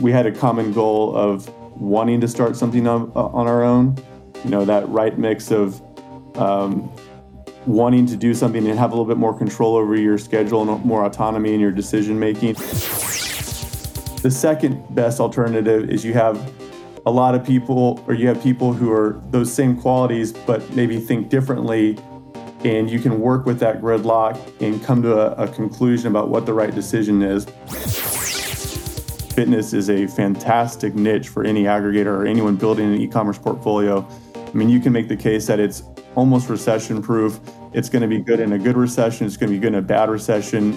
We had a common goal of wanting to start something on, on our own. You know, that right mix of um, wanting to do something and have a little bit more control over your schedule and more autonomy in your decision making. The second best alternative is you have a lot of people, or you have people who are those same qualities, but maybe think differently, and you can work with that gridlock and come to a, a conclusion about what the right decision is. Fitness is a fantastic niche for any aggregator or anyone building an e commerce portfolio. I mean, you can make the case that it's almost recession proof. It's going to be good in a good recession, it's going to be good in a bad recession.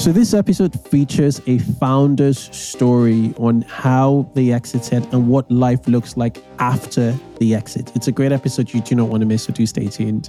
So, this episode features a founder's story on how they exited and what life looks like after the exit. It's a great episode you do not want to miss, so do stay tuned.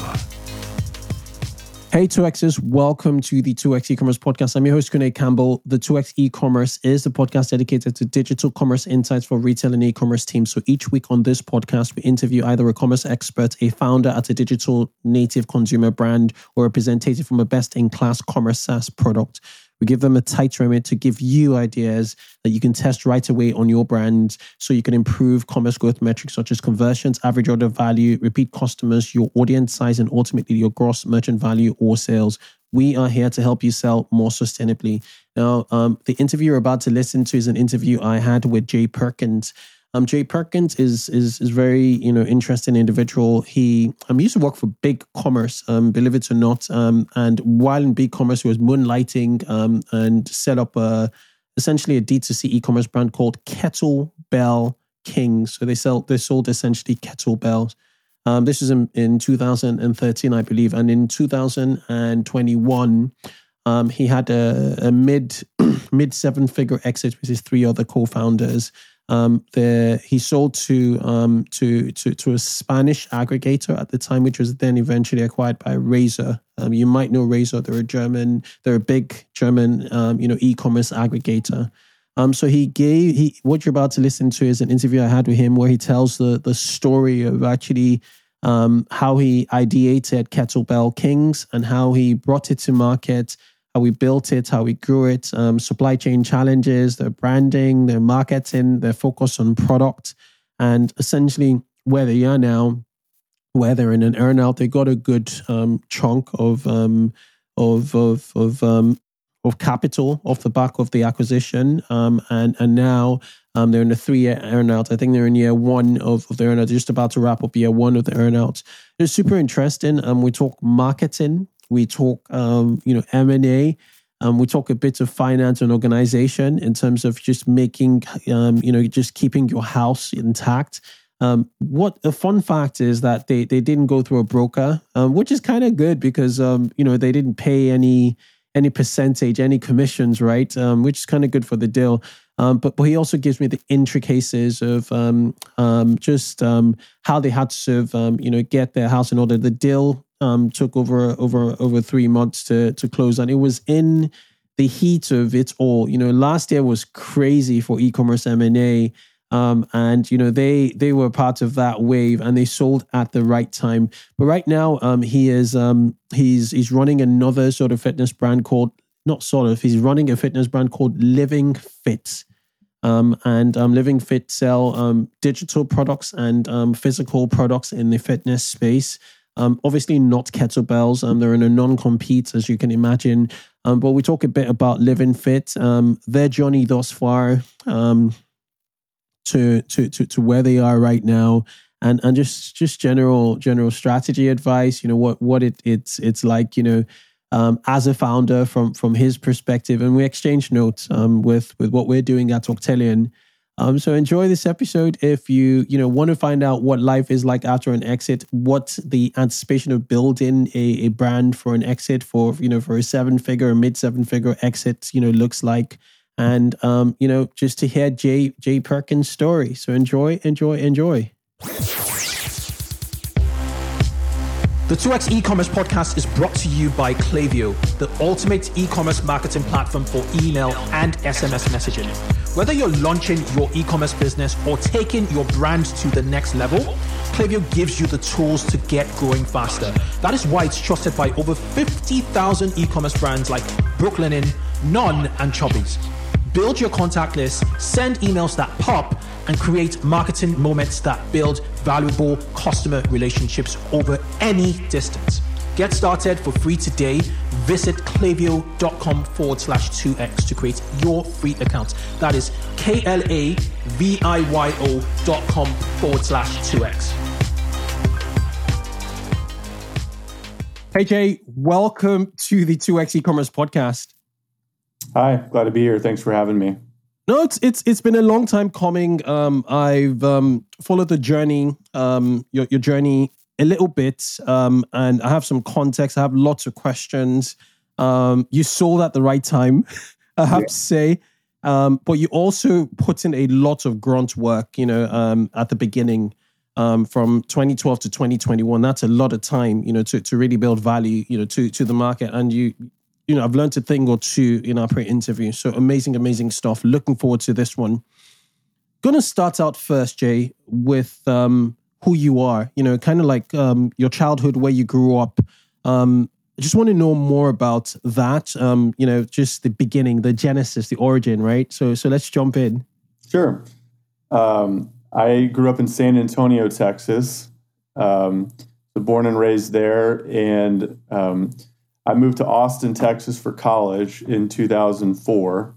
Hey 2Xers, welcome to the 2X e-commerce podcast. I'm your host, Kunle Campbell. The 2X e-commerce is the podcast dedicated to digital commerce insights for retail and e-commerce teams. So each week on this podcast, we interview either a commerce expert, a founder at a digital native consumer brand, or a representative from a best-in-class commerce SaaS product. We give them a tight remit to give you ideas that you can test right away on your brand so you can improve commerce growth metrics such as conversions, average order value, repeat customers, your audience size, and ultimately your gross merchant value or sales. We are here to help you sell more sustainably. Now, um, the interview you're about to listen to is an interview I had with Jay Perkins. Um, Jay Perkins is is is very you know interesting individual. He um used to work for Big Commerce, um, believe it or not. Um, and while in Big Commerce, he was moonlighting um and set up a essentially a D2C e-commerce brand called Kettlebell King. So they sell they sold essentially kettlebells. Um, this was in, in 2013, I believe, and in 2021, um, he had a, a mid mid seven figure exit with his three other co-founders. Um, he sold to, um, to to to a Spanish aggregator at the time, which was then eventually acquired by Razor. Um, you might know Razor; they're a German, they're a big German, um, you know, e-commerce aggregator. Um, so he gave he what you're about to listen to is an interview I had with him where he tells the the story of actually um, how he ideated Kettlebell Kings and how he brought it to market how we built it, how we grew it, um, supply chain challenges, their branding, their marketing, their focus on product, and essentially where they are now, where they're in an earnout, they got a good um, chunk of um, of of of um, of capital off the back of the acquisition, um, and and now um, they're in a three-year earnout. I think they're in year one of, of the earnout. They're just about to wrap up year one of the earnout. It's super interesting. Um, we talk marketing we talk, um, you know, M and A. Um, we talk a bit of finance and organization in terms of just making, um, you know, just keeping your house intact. Um, what a fun fact is that they they didn't go through a broker, um, which is kind of good because um, you know they didn't pay any any percentage, any commissions, right? Um, which is kind of good for the deal. But but he also gives me the intricacies of just how they had to of you know get their house in order. The deal um, took over over over three months to to close, and it was in the heat of it all. You know, last year was crazy for e-commerce M&A. Um, and you know they they were part of that wave and they sold at the right time but right now um, he is um, he's he's running another sort of fitness brand called not sort of he's running a fitness brand called living fit um, and um, Living Fit sell um, digital products and um, physical products in the fitness space. Um, obviously, not kettlebells. Um, they're in a non-compete, as you can imagine. Um, but we talk a bit about Living Fit, um, their journey thus far um, to, to to to where they are right now, and and just just general general strategy advice. You know what what it it's it's like. You know um, as a founder from from his perspective, and we exchange notes um, with with what we're doing at Octillion. Um, so enjoy this episode. If you you know want to find out what life is like after an exit, what the anticipation of building a, a brand for an exit for you know for a seven figure, mid seven figure exit, you know looks like, and um, you know just to hear Jay Jay Perkins' story. So enjoy, enjoy, enjoy. The 2x e-commerce podcast is brought to you by Klaviyo, the ultimate e-commerce marketing platform for email and SMS messaging. Whether you're launching your e-commerce business or taking your brand to the next level, Klaviyo gives you the tools to get growing faster. That is why it's trusted by over 50,000 e-commerce brands like Brooklinen, Non, and Chubbies. Build your contact list, send emails that pop, and create marketing moments that build valuable customer relationships over any distance. Get started for free today. Visit klaviyo.com forward slash 2x to create your free account. That is K L A V I Y O dot com forward slash 2x. Hey, Jay, welcome to the 2x e commerce podcast. Hi, glad to be here. Thanks for having me. No, it's it's it's been a long time coming. Um, I've um, followed the journey, um, your your journey a little bit, um, and I have some context. I have lots of questions. Um, you sold at the right time, I have yeah. to say, um, but you also put in a lot of grunt work. You know, um, at the beginning, um, from 2012 to 2021, that's a lot of time. You know, to to really build value. You know, to to the market, and you you know, I've learned a thing or two in our pre-interview. So amazing, amazing stuff. Looking forward to this one. Gonna start out first, Jay, with um, who you are. You know, kind of like um, your childhood, where you grew up. Um, I just want to know more about that. Um, you know, just the beginning, the genesis, the origin, right? So, so let's jump in. Sure. Um, I grew up in San Antonio, Texas. Um, born and raised there, and um, I moved to Austin, Texas for college in 2004.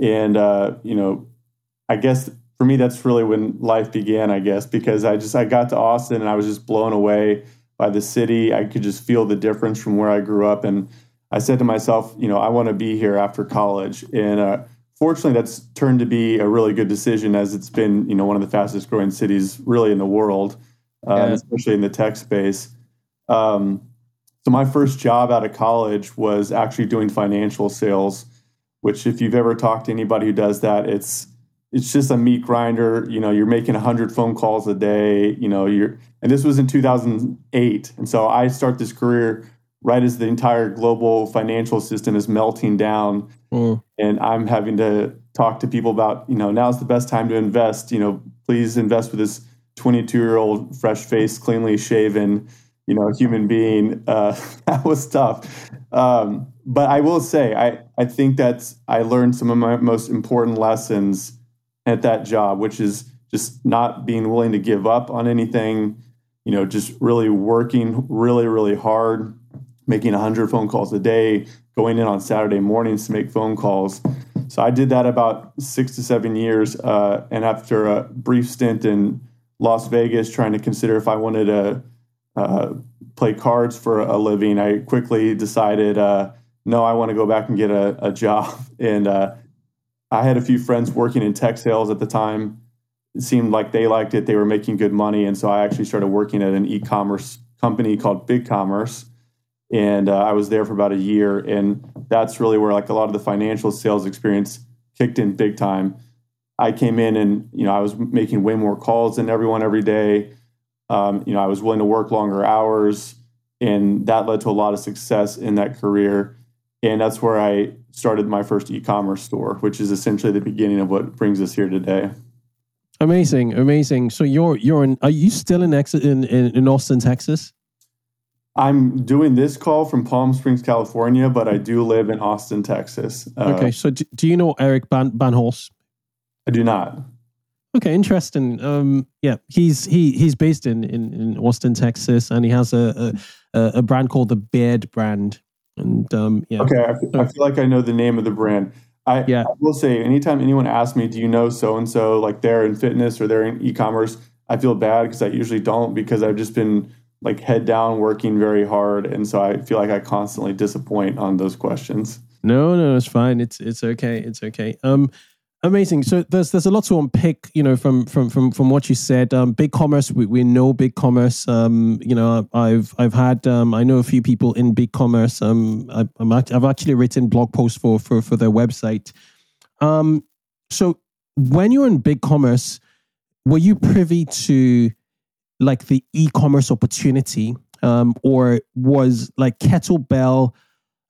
And, uh, you know, I guess for me, that's really when life began, I guess, because I just, I got to Austin and I was just blown away by the city. I could just feel the difference from where I grew up. And I said to myself, you know, I want to be here after college. And, uh, fortunately, that's turned to be a really good decision as it's been, you know, one of the fastest growing cities really in the world, uh, yeah. especially in the tech space. Um, so my first job out of college was actually doing financial sales, which if you've ever talked to anybody who does that, it's it's just a meat grinder. You know, you're making 100 phone calls a day. You know, you're and this was in 2008, and so I start this career right as the entire global financial system is melting down, mm. and I'm having to talk to people about you know now's the best time to invest. You know, please invest with this 22 year old fresh faced, cleanly shaven you know, human being. Uh, that was tough. Um, but I will say, I, I think that I learned some of my most important lessons at that job, which is just not being willing to give up on anything, you know, just really working really, really hard, making 100 phone calls a day, going in on Saturday mornings to make phone calls. So I did that about six to seven years. Uh, and after a brief stint in Las Vegas, trying to consider if I wanted to uh, play cards for a living, I quickly decided, uh, no, I want to go back and get a, a job. And uh, I had a few friends working in tech sales at the time. It seemed like they liked it; they were making good money, and so I actually started working at an e-commerce company called Big Commerce. and uh, I was there for about a year. And that's really where like a lot of the financial sales experience kicked in big time. I came in and you know I was making way more calls than everyone every day. Um, you know, I was willing to work longer hours, and that led to a lot of success in that career. and that's where I started my first e-commerce store, which is essentially the beginning of what brings us here today. Amazing, amazing. So you're you're in. Are you still in in, in in Austin, Texas? I'm doing this call from Palm Springs, California, but I do live in Austin, Texas. Uh, okay, so do, do, you know Eric Ban- Bandholz? I do not. Okay, interesting. Um, yeah, he's he he's based in, in, in Austin, Texas, and he has a, a a brand called the Beard brand. And um, yeah. Okay, I, I feel like I know the name of the brand. I, yeah. I will say, anytime anyone asks me, "Do you know so and so?" Like they're in fitness or they're in e-commerce, I feel bad because I usually don't because I've just been like head down working very hard, and so I feel like I constantly disappoint on those questions. No, no, it's fine. It's it's okay. It's okay. Um, Amazing. So there's there's a lot to unpick, you know, from from from from what you said. Um, big commerce, we, we know big commerce. Um, you know, I've I've had um, I know a few people in big commerce. Um, I, am I've actually written blog posts for for for their website. Um, so when you're in big commerce, were you privy to like the e-commerce opportunity, um, or was like kettlebell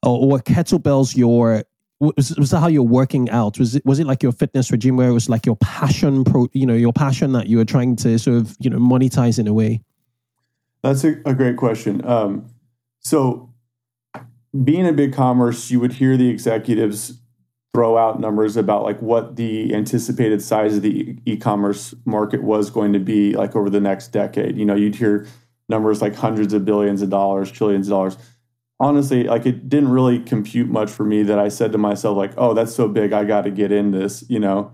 or, or kettlebells your was, was that how you're working out? Was it was it like your fitness regime where it was like your passion, pro, you know, your passion that you were trying to sort of you know monetize in a way? That's a, a great question. Um, so, being in big commerce, you would hear the executives throw out numbers about like what the anticipated size of the e-commerce market was going to be like over the next decade. You know, you'd hear numbers like hundreds of billions of dollars, trillions of dollars honestly, like it didn't really compute much for me that I said to myself, like, oh, that's so big, I got to get in this, you know.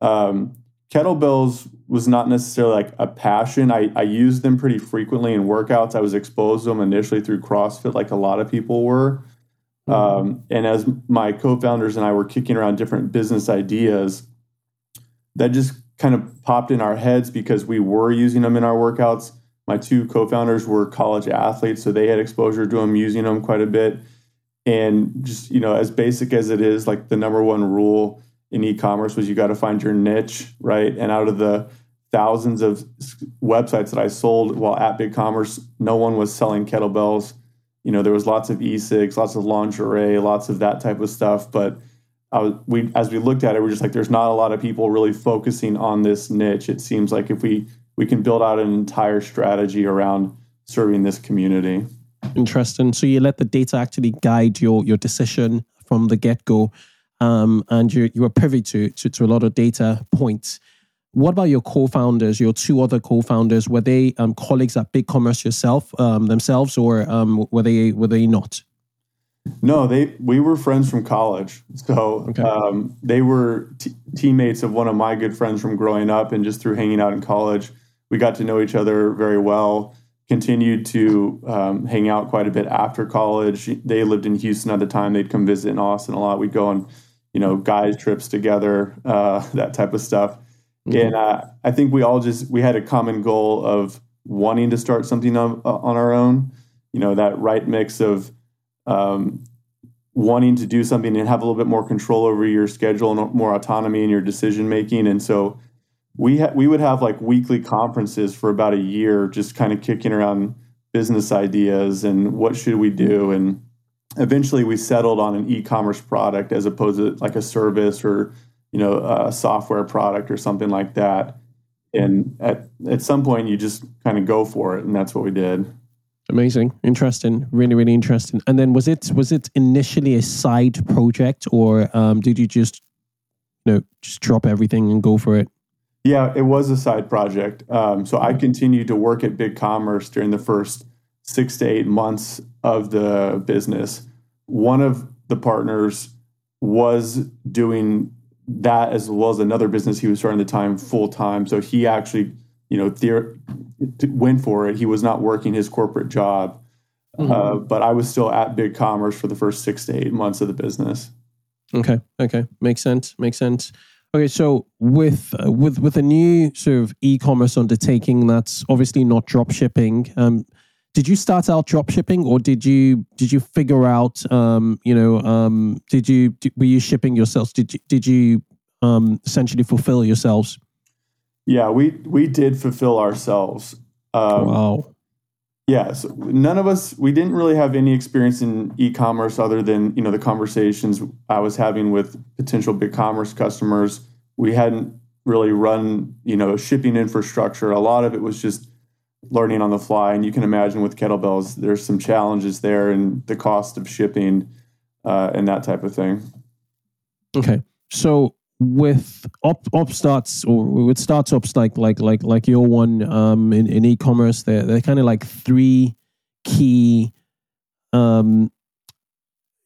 Um, kettlebells was not necessarily like a passion. I, I used them pretty frequently in workouts. I was exposed to them initially through CrossFit, like a lot of people were. Mm-hmm. Um, and as my co founders and I were kicking around different business ideas, that just kind of popped in our heads because we were using them in our workouts my two co-founders were college athletes, so they had exposure to them, using them quite a bit. And just you know, as basic as it is, like the number one rule in e-commerce was you got to find your niche, right? And out of the thousands of websites that I sold while at BigCommerce, no one was selling kettlebells. You know, there was lots of e-cigs, lots of lingerie, lots of that type of stuff. But was, we, as we looked at it, we're just like, there's not a lot of people really focusing on this niche. It seems like if we we can build out an entire strategy around serving this community. Interesting. So you let the data actually guide your your decision from the get go, um, and you you were privy to, to to a lot of data points. What about your co-founders? Your two other co-founders were they um, colleagues at Big Commerce yourself um, themselves, or um, were they were they not? No, they we were friends from college, so okay. um, they were t- teammates of one of my good friends from growing up, and just through hanging out in college, we got to know each other very well. Continued to um, hang out quite a bit after college. They lived in Houston at the time. They'd come visit in Austin a lot. We'd go on, you know, guys trips together, uh, that type of stuff. Mm-hmm. And uh, I think we all just we had a common goal of wanting to start something on, uh, on our own. You know, that right mix of um, wanting to do something and have a little bit more control over your schedule and more autonomy in your decision making. And so we ha- we would have like weekly conferences for about a year, just kind of kicking around business ideas and what should we do. And eventually, we settled on an e-commerce product as opposed to like a service or you know a software product or something like that. And at at some point, you just kind of go for it, and that's what we did. Amazing, interesting, really, really interesting. And then was it was it initially a side project, or um, did you just you know just drop everything and go for it? Yeah, it was a side project. Um, so I continued to work at Big Commerce during the first six to eight months of the business. One of the partners was doing that as well as another business he was starting at the time full time. So he actually, you know, theor- went for it. He was not working his corporate job, mm-hmm. uh, but I was still at Big Commerce for the first six to eight months of the business. Okay. Okay. Makes sense. Makes sense. Okay, so with uh, with with a new sort of e-commerce undertaking that's obviously not drop shipping, um, did you start out drop shipping or did you did you figure out um, you know um, did you did, were you shipping yourselves? Did you did you um, essentially fulfill yourselves? Yeah, we we did fulfill ourselves. Um, wow. Yeah, so none of us we didn't really have any experience in e-commerce other than you know the conversations I was having with potential big commerce customers. We hadn't really run you know shipping infrastructure. A lot of it was just learning on the fly, and you can imagine with kettlebells, there's some challenges there and the cost of shipping uh, and that type of thing. Okay, so with up upstarts or with startups like like like like your one um, in, in e-commerce, they're they're kind of like three key um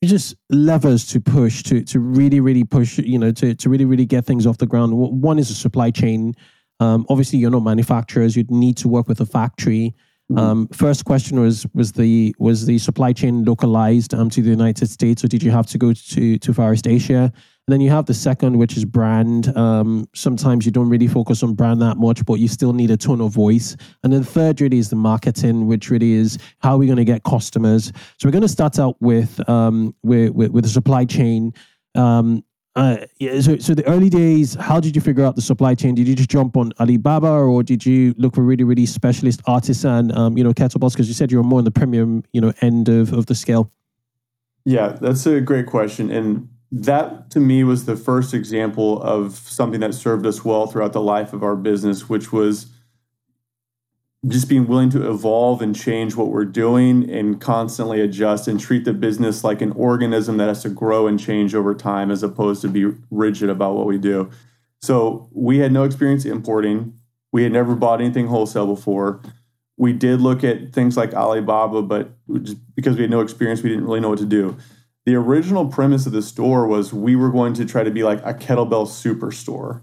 just levers to push to to really really push you know to to really really get things off the ground. One is a supply chain. Um, obviously, you're not manufacturers; you'd need to work with a factory. Mm-hmm. Um, first question was was the was the supply chain localized um, to the United States, or did you have to go to to Far East Asia? And then you have the second, which is brand. Um, sometimes you don't really focus on brand that much, but you still need a ton of voice. And then the third, really is the marketing, which really is how are we going to get customers. So we're going to start out with um, with, with, with the supply chain. Um, uh, yeah, so, so the early days, how did you figure out the supply chain? Did you just jump on Alibaba, or did you look for really, really specialist artisan, um, you know, kettlebells? Because you said you were more in the premium, you know, end of, of the scale. Yeah, that's a great question, and that to me was the first example of something that served us well throughout the life of our business, which was just being willing to evolve and change what we're doing and constantly adjust and treat the business like an organism that has to grow and change over time as opposed to be rigid about what we do. So we had no experience importing. We had never bought anything wholesale before. We did look at things like Alibaba, but just because we had no experience, we didn't really know what to do. The original premise of the store was we were going to try to be like a kettlebell superstore,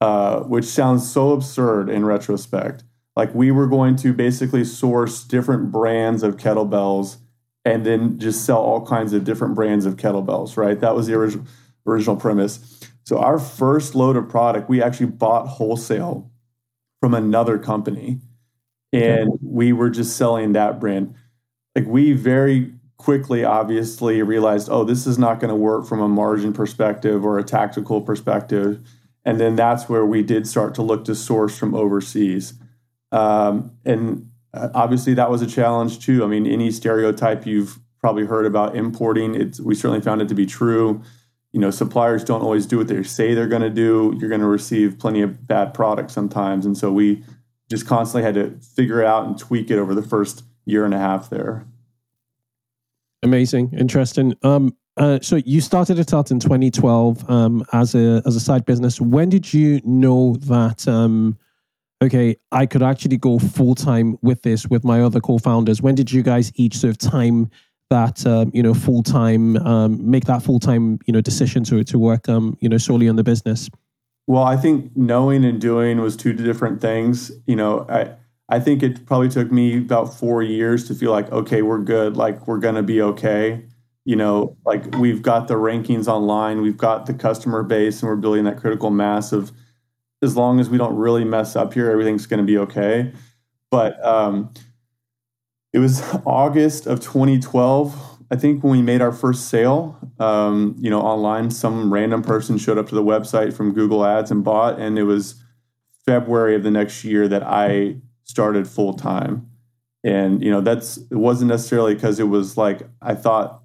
uh, which sounds so absurd in retrospect like we were going to basically source different brands of kettlebells and then just sell all kinds of different brands of kettlebells, right? That was the original original premise. So our first load of product, we actually bought wholesale from another company and okay. we were just selling that brand. Like we very quickly obviously realized, oh, this is not going to work from a margin perspective or a tactical perspective. And then that's where we did start to look to source from overseas. Um, and uh, obviously, that was a challenge too. I mean, any stereotype you've probably heard about importing, it's, we certainly found it to be true. You know, suppliers don't always do what they say they're going to do. You're going to receive plenty of bad products sometimes. And so we just constantly had to figure it out and tweak it over the first year and a half there. Amazing, interesting. Um, uh, so you started it out in 2012 um, as a as a side business. When did you know that um, okay, I could actually go full time with this with my other co-founders? When did you guys each sort of time that um, you know full time um, make that full time you know decision to to work um, you know solely on the business? Well, I think knowing and doing was two different things. You know, I I think it probably took me about four years to feel like okay, we're good, like we're gonna be okay. You know, like we've got the rankings online, we've got the customer base, and we're building that critical mass of as long as we don't really mess up here, everything's going to be okay. But um, it was August of 2012. I think when we made our first sale, um, you know, online, some random person showed up to the website from Google Ads and bought, and it was February of the next year that I started full time. And you know, that's it wasn't necessarily because it was like I thought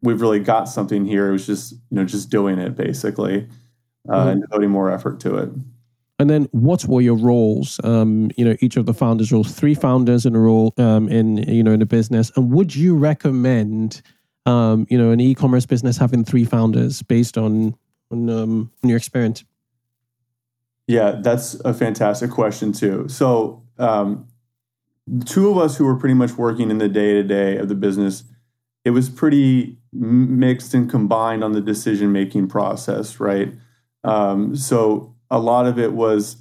we've really got something here. It was just you know just doing it basically uh, mm-hmm. and devoting more effort to it. And then what were your roles? Um, you know, each of the founders roles, three founders in a role um, in you know in a business. And would you recommend um, you know an e-commerce business having three founders based on on, um, on your experience? Yeah, that's a fantastic question too. So, um, two of us who were pretty much working in the day to day of the business, it was pretty mixed and combined on the decision making process, right? Um, so a lot of it was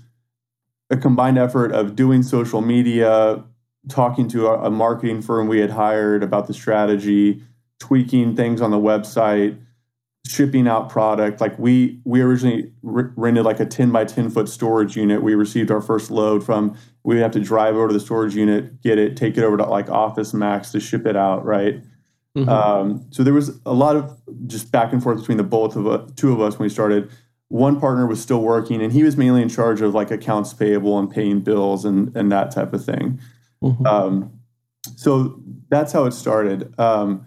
a combined effort of doing social media, talking to a, marketing firm we had hired about the strategy, tweaking things on the website, shipping out product. Like we we originally r- rented like a 10 by 10 foot storage unit. We received our first load from we would have to drive over to the storage unit, get it, take it over to like Office Max to ship it out, right? Mm-hmm. Um, so there was a lot of just back and forth between the both of us, two of us when we started one partner was still working and he was mainly in charge of like accounts payable and paying bills and, and that type of thing. Mm-hmm. Um, so that's how it started. Um,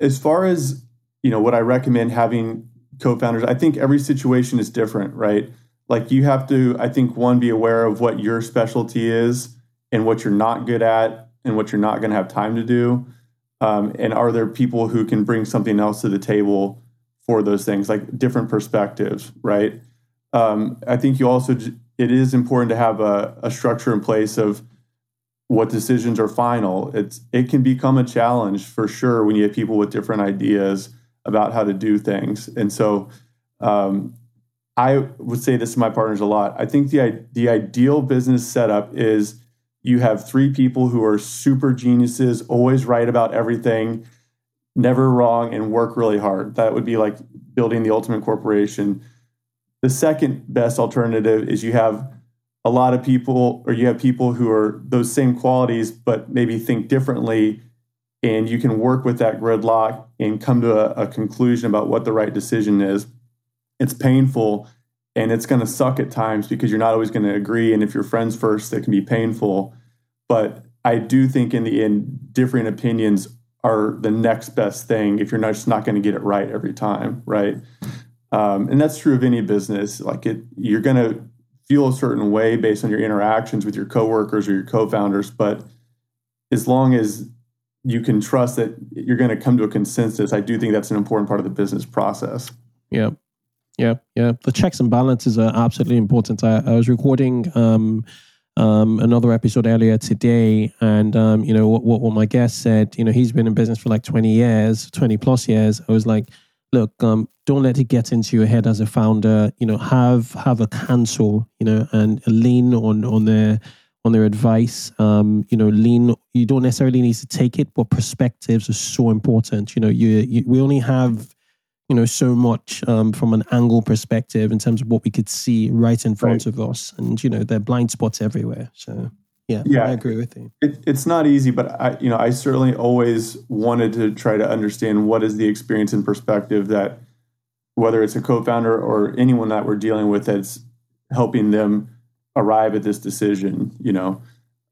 as far as you know, what I recommend having co-founders, I think every situation is different, right? Like you have to, I think, one be aware of what your specialty is and what you're not good at and what you're not going to have time to do. Um, and are there people who can bring something else to the table for those things, like different perspectives, right? Um, I think you also it is important to have a, a structure in place of what decisions are final. It's it can become a challenge for sure when you have people with different ideas about how to do things, and so um, I would say this to my partners a lot. I think the the ideal business setup is you have three people who are super geniuses, always right about everything, never wrong, and work really hard. That would be like building the ultimate corporation. The second best alternative is you have a lot of people, or you have people who are those same qualities, but maybe think differently. And you can work with that gridlock and come to a, a conclusion about what the right decision is. It's painful and it's going to suck at times because you're not always going to agree. And if you're friends first, that can be painful. But I do think in the end, differing opinions are the next best thing if you're not just not going to get it right every time, right? Um, and that's true of any business. Like it, you're going to feel a certain way based on your interactions with your coworkers or your co-founders, but as long as you can trust that you're going to come to a consensus, I do think that's an important part of the business process. Yeah. Yeah, yeah. The checks and balances are absolutely important. I, I was recording um, um, another episode earlier today, and um, you know what, what, what my guest said. You know, he's been in business for like twenty years, twenty plus years. I was like, look, um, don't let it get into your head as a founder. You know, have have a counsel, you know, and lean on on their on their advice. Um, you know, lean. You don't necessarily need to take it, but perspectives are so important. You know, you, you we only have you know so much um, from an angle perspective in terms of what we could see right in front right. of us, and you know, there are blind spots everywhere. So. Yeah, yeah, I agree with you. It, it's not easy, but I, you know, I certainly always wanted to try to understand what is the experience and perspective that, whether it's a co-founder or anyone that we're dealing with, that's helping them arrive at this decision. You know,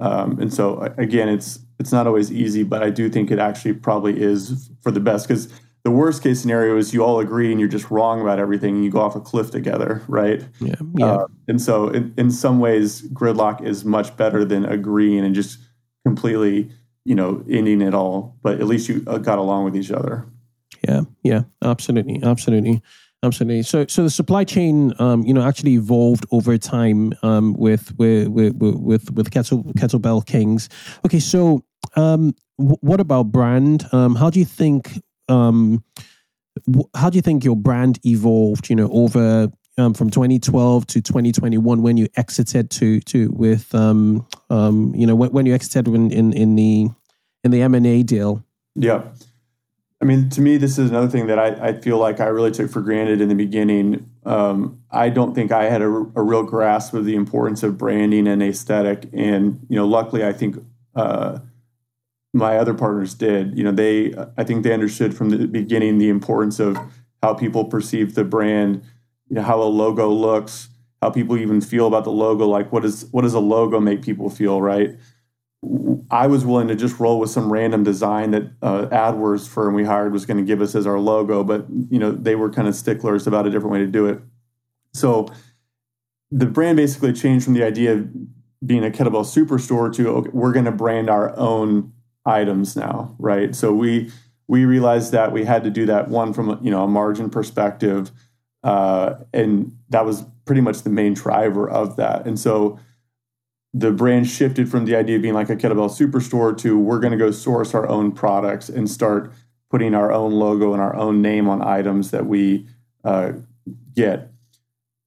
um, and so again, it's it's not always easy, but I do think it actually probably is for the best because the worst case scenario is you all agree and you're just wrong about everything and you go off a cliff together, right? Yeah. yeah. Uh, and so, in, in some ways, gridlock is much better than agreeing and just completely, you know, ending it all. But at least you uh, got along with each other. Yeah. Yeah. Absolutely. Absolutely. Absolutely. So, so the supply chain, um, you know, actually evolved over time um, with with with with with Kettle Kettlebell Kings. Okay, so um, w- what about brand? Um, how do you think um, how do you think your brand evolved? You know, over um, from 2012 to 2021 when you exited to to with um, um, you know when, when you exited in, in in the in the M and A deal. Yeah, I mean, to me, this is another thing that I, I feel like I really took for granted in the beginning. Um, I don't think I had a, a, real grasp of the importance of branding and aesthetic, and you know, luckily, I think. Uh, my other partners did. You know, they I think they understood from the beginning the importance of how people perceive the brand, you know, how a logo looks, how people even feel about the logo. Like, what is what does a logo make people feel? Right. I was willing to just roll with some random design that uh, AdWords firm we hired was going to give us as our logo, but you know they were kind of sticklers about a different way to do it. So the brand basically changed from the idea of being a kettlebell superstore to okay, we're going to brand our own items now, right? So we we realized that we had to do that one from you know a margin perspective, uh, and that was pretty much the main driver of that. And so the brand shifted from the idea of being like a kettlebell superstore to we're going to go source our own products and start putting our own logo and our own name on items that we uh, get.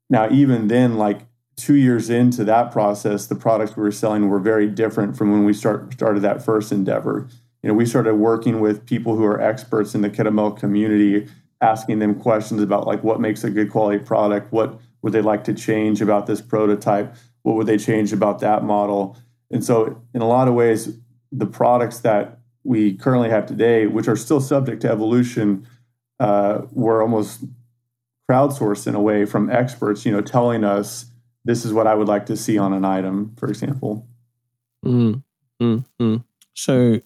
Now, even then, like two years into that process, the products we were selling were very different from when we start, started that first endeavor. You know, we started working with people who are experts in the kettlebell community, asking them questions about like what makes a good quality product, what would they like to change about this prototype, what would they change about that model. And so, in a lot of ways, the products that we currently have today, which are still subject to evolution, uh, were almost crowdsourced in a way from experts, you know, telling us this is what I would like to see on an item, for example. Mm, mm, mm. So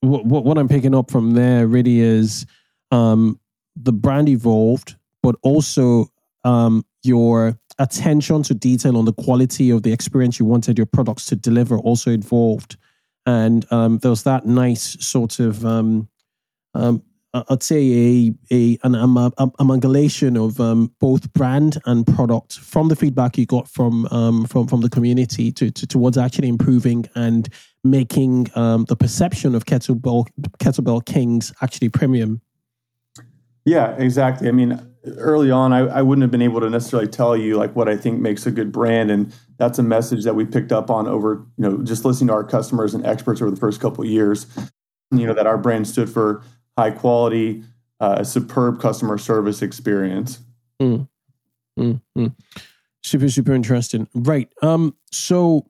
what, what I'm picking up from there really is um, the brand evolved, but also um, your attention to detail on the quality of the experience you wanted your products to deliver also evolved. And um, there was that nice sort of, um, um, I'd say, a, a an amalgamation of um, both brand and product from the feedback you got from um, from from the community to, to towards actually improving and making um, the perception of kettlebell kettlebell kings actually premium. Yeah, exactly. I mean, early on, I, I wouldn't have been able to necessarily tell you like what I think makes a good brand, and that's a message that we picked up on over you know just listening to our customers and experts over the first couple years. You know that our brand stood for high quality, uh, superb customer service experience. Mm. Mm. Super, super interesting. Right. Um. So,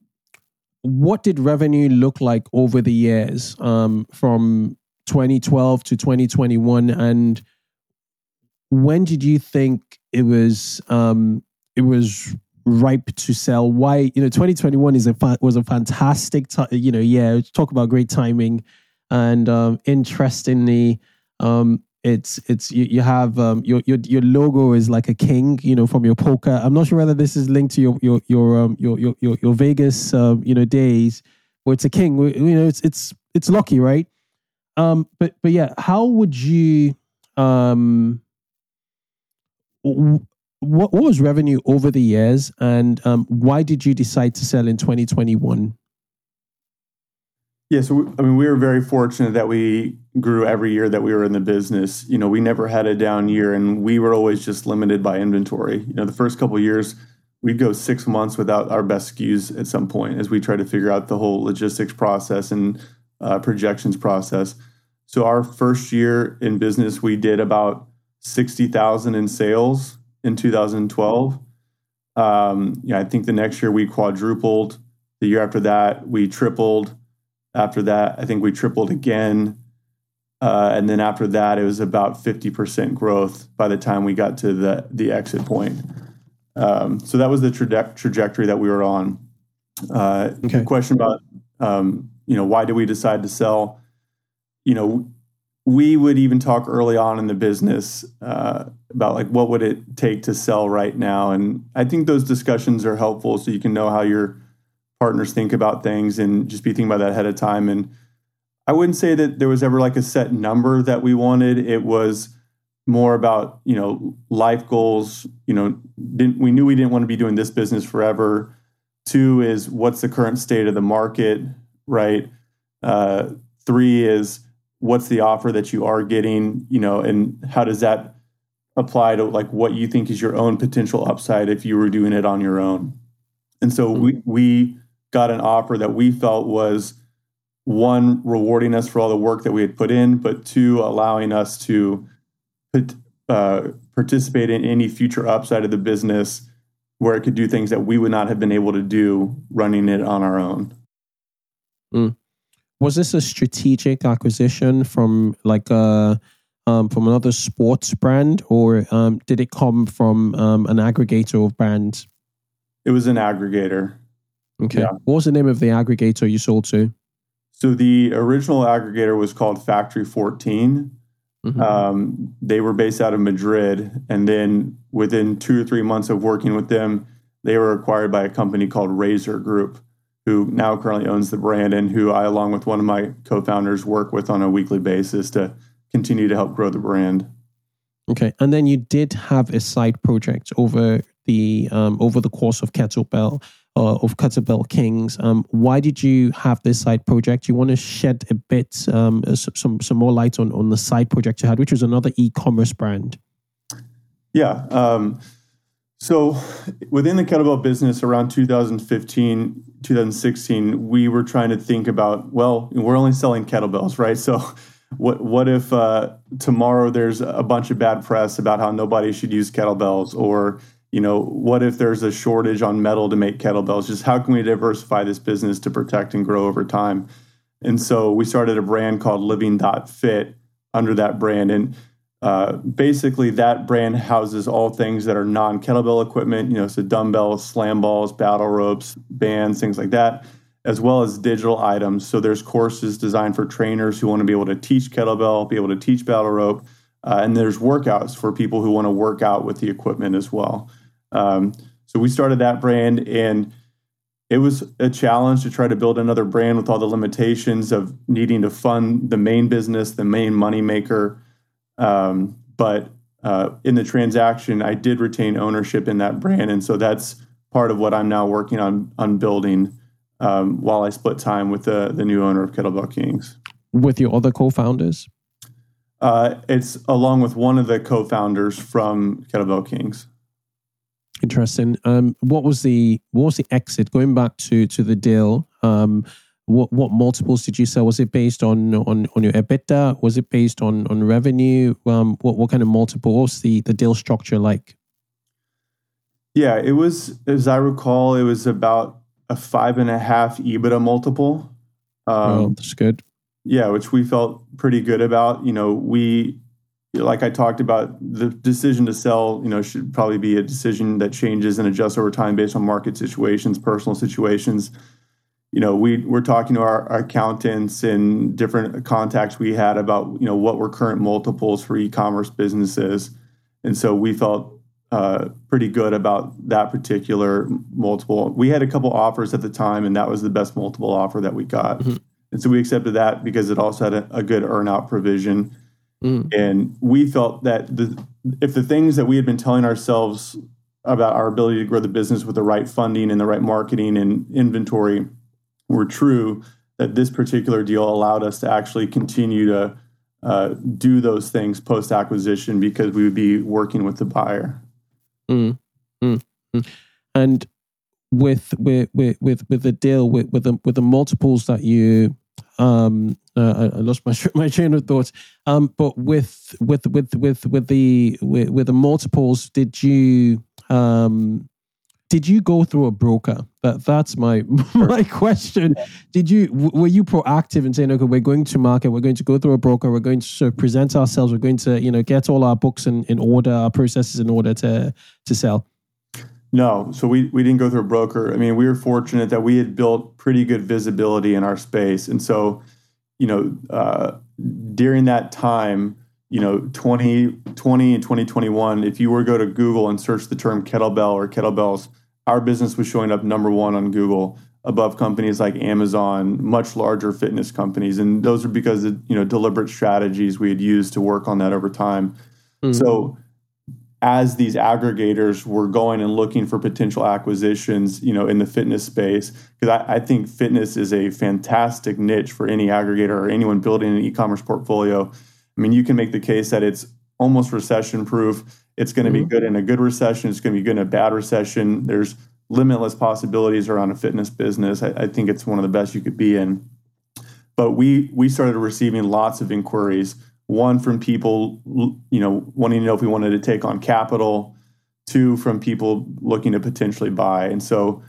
what did revenue look like over the years, um, from 2012 to 2021, and when did you think it was um, it was ripe to sell? Why you know 2021 is a fa- was a fantastic time. You know, yeah, talk about great timing, and um, interestingly, um, it's it's you, you have um, your your your logo is like a king, you know, from your poker. I'm not sure whether this is linked to your your your um, your, your your your Vegas um, you know days where it's a king. You know, it's it's it's lucky, right? Um, but but yeah, how would you um what, what was revenue over the years and um, why did you decide to sell in 2021 yeah so i mean we were very fortunate that we grew every year that we were in the business you know we never had a down year and we were always just limited by inventory you know the first couple years we'd go six months without our best SKUs at some point as we try to figure out the whole logistics process and uh, projections process so our first year in business we did about 60,000 in sales in 2012. Um, yeah, I think the next year we quadrupled. The year after that, we tripled. After that, I think we tripled again. Uh, and then after that, it was about 50% growth by the time we got to the, the exit point. Um, so that was the traje- trajectory that we were on. Uh, okay. Question about, um, you know, why did we decide to sell? You know, we would even talk early on in the business uh, about like what would it take to sell right now and i think those discussions are helpful so you can know how your partners think about things and just be thinking about that ahead of time. And i wouldn't say that there was ever like a set number that we wanted. It was more about you know life goals. You know didn't, we knew we didn't want to be doing this business forever. Two is what's the current state of the market right? Uh, three is what's the offer that you are getting, you know, and how does that apply to like what you think is your own potential upside if you were doing it on your own. And so we we got an offer that we felt was one rewarding us for all the work that we had put in, but two allowing us to put, uh, participate in any future upside of the business where it could do things that we would not have been able to do running it on our own. Mm was this a strategic acquisition from like a uh, um, from another sports brand, or um, did it come from um, an aggregator of brands? It was an aggregator. Okay. Yeah. What was the name of the aggregator you sold to? So the original aggregator was called Factory 14. Mm-hmm. Um, they were based out of Madrid, and then within two or three months of working with them, they were acquired by a company called Razor Group who now currently owns the brand and who I, along with one of my co founders, work with on a weekly basis to continue to help grow the brand. Okay. And then you did have a side project over the um, over the course of Kettlebell uh, of Kettlebell Kings. Um, why did you have this side project? You want to shed a bit um, some some more light on on the side project you had, which was another e-commerce brand. Yeah. Um, so within the kettlebell business around 2015, 2016, we were trying to think about, well, we're only selling kettlebells, right? So what what if uh, tomorrow there's a bunch of bad press about how nobody should use kettlebells or you know what if there's a shortage on metal to make kettlebells just how can we diversify this business to protect and grow over time and so we started a brand called living fit under that brand and uh, basically, that brand houses all things that are non kettlebell equipment, you know, so dumbbells, slam balls, battle ropes, bands, things like that, as well as digital items. So there's courses designed for trainers who want to be able to teach kettlebell, be able to teach battle rope, uh, and there's workouts for people who want to work out with the equipment as well. Um, so we started that brand, and it was a challenge to try to build another brand with all the limitations of needing to fund the main business, the main money maker. Um, but uh, in the transaction, I did retain ownership in that brand, and so that's part of what I'm now working on on building um, while I split time with the the new owner of Kettlebell Kings. With your other co-founders? Uh, it's along with one of the co-founders from Kettlebell Kings. Interesting. Um, what was the what was the exit? Going back to to the deal, um, what what multiples did you sell? Was it based on on on your EBITDA? Was it based on on revenue? Um, what what kind of multiple? What was the the deal structure like? Yeah, it was as I recall, it was about a five and a half EBITDA multiple. Um, oh, that's good. Yeah, which we felt pretty good about. You know, we like I talked about, the decision to sell, you know, should probably be a decision that changes and adjusts over time based on market situations, personal situations. You know, we we're talking to our, our accountants and different contacts we had about, you know, what were current multiples for e-commerce businesses, and so we felt uh, pretty good about that particular multiple. We had a couple offers at the time, and that was the best multiple offer that we got, mm-hmm. and so we accepted that because it also had a, a good earnout provision Mm. And we felt that the, if the things that we had been telling ourselves about our ability to grow the business with the right funding and the right marketing and inventory were true, that this particular deal allowed us to actually continue to uh, do those things post acquisition because we would be working with the buyer. Mm. Mm. And with with with with with the deal with with the with the multiples that you um uh, I, lost my my train of thoughts. Um, but with with with with with the with, with the multiples, did you um did you go through a broker? That that's my my question. Did you were you proactive in saying, okay, we're going to market, we're going to go through a broker, we're going to present ourselves, we're going to you know get all our books in, in order, our processes in order to to sell. No, so we, we didn't go through a broker. I mean, we were fortunate that we had built pretty good visibility in our space. And so, you know, uh, during that time, you know, 2020 and 2021, if you were to go to Google and search the term kettlebell or kettlebells, our business was showing up number one on Google above companies like Amazon, much larger fitness companies. And those are because of, you know, deliberate strategies we had used to work on that over time. Mm-hmm. So, as these aggregators were going and looking for potential acquisitions, you know, in the fitness space, because I, I, think fitness is a fantastic niche for any aggregator or anyone building an e-commerce portfolio. I mean, you can make the case that it's almost recession proof. It's going to mm-hmm. be good in a good recession. It's going to be good in a bad recession. There's limitless possibilities around a fitness business. I, I think it's one of the best you could be in. But we we started receiving lots of inquiries one from people you know wanting to know if we wanted to take on capital two from people looking to potentially buy. And so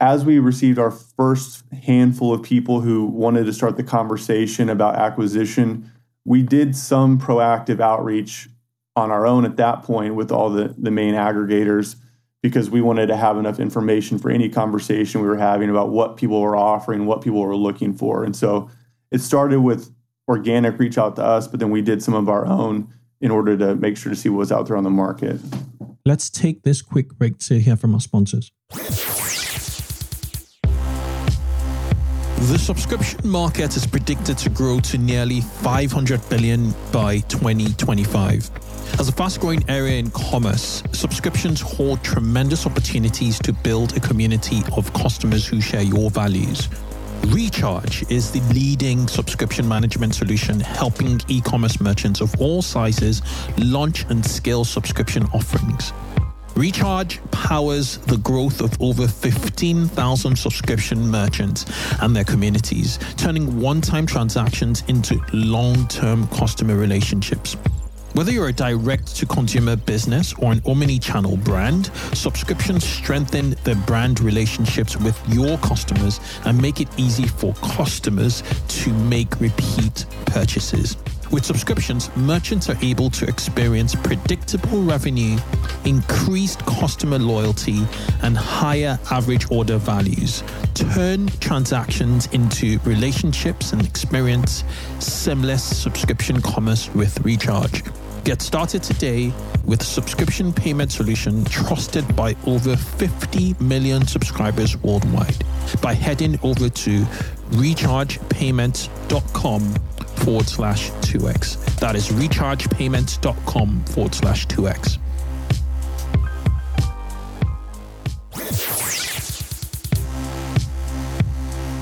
as we received our first handful of people who wanted to start the conversation about acquisition we did some proactive outreach on our own at that point with all the, the main aggregators because we wanted to have enough information for any conversation we were having about what people were offering what people were looking for. And so it started with organic reach out to us, but then we did some of our own in order to make sure to see what was out there on the market. Let's take this quick break to hear from our sponsors. The subscription market is predicted to grow to nearly 500 billion by 2025. As a fast growing area in commerce, subscriptions hold tremendous opportunities to build a community of customers who share your values. Recharge is the leading subscription management solution helping e commerce merchants of all sizes launch and scale subscription offerings. Recharge powers the growth of over 15,000 subscription merchants and their communities, turning one time transactions into long term customer relationships. Whether you're a direct to consumer business or an omni channel brand, subscriptions strengthen the brand relationships with your customers and make it easy for customers to make repeat purchases. With subscriptions, merchants are able to experience predictable revenue, increased customer loyalty, and higher average order values. Turn transactions into relationships and experience seamless subscription commerce with Recharge. Get started today with subscription payment solution trusted by over 50 million subscribers worldwide by heading over to rechargepayments.com forward slash 2x. That is rechargepayments.com forward slash 2x.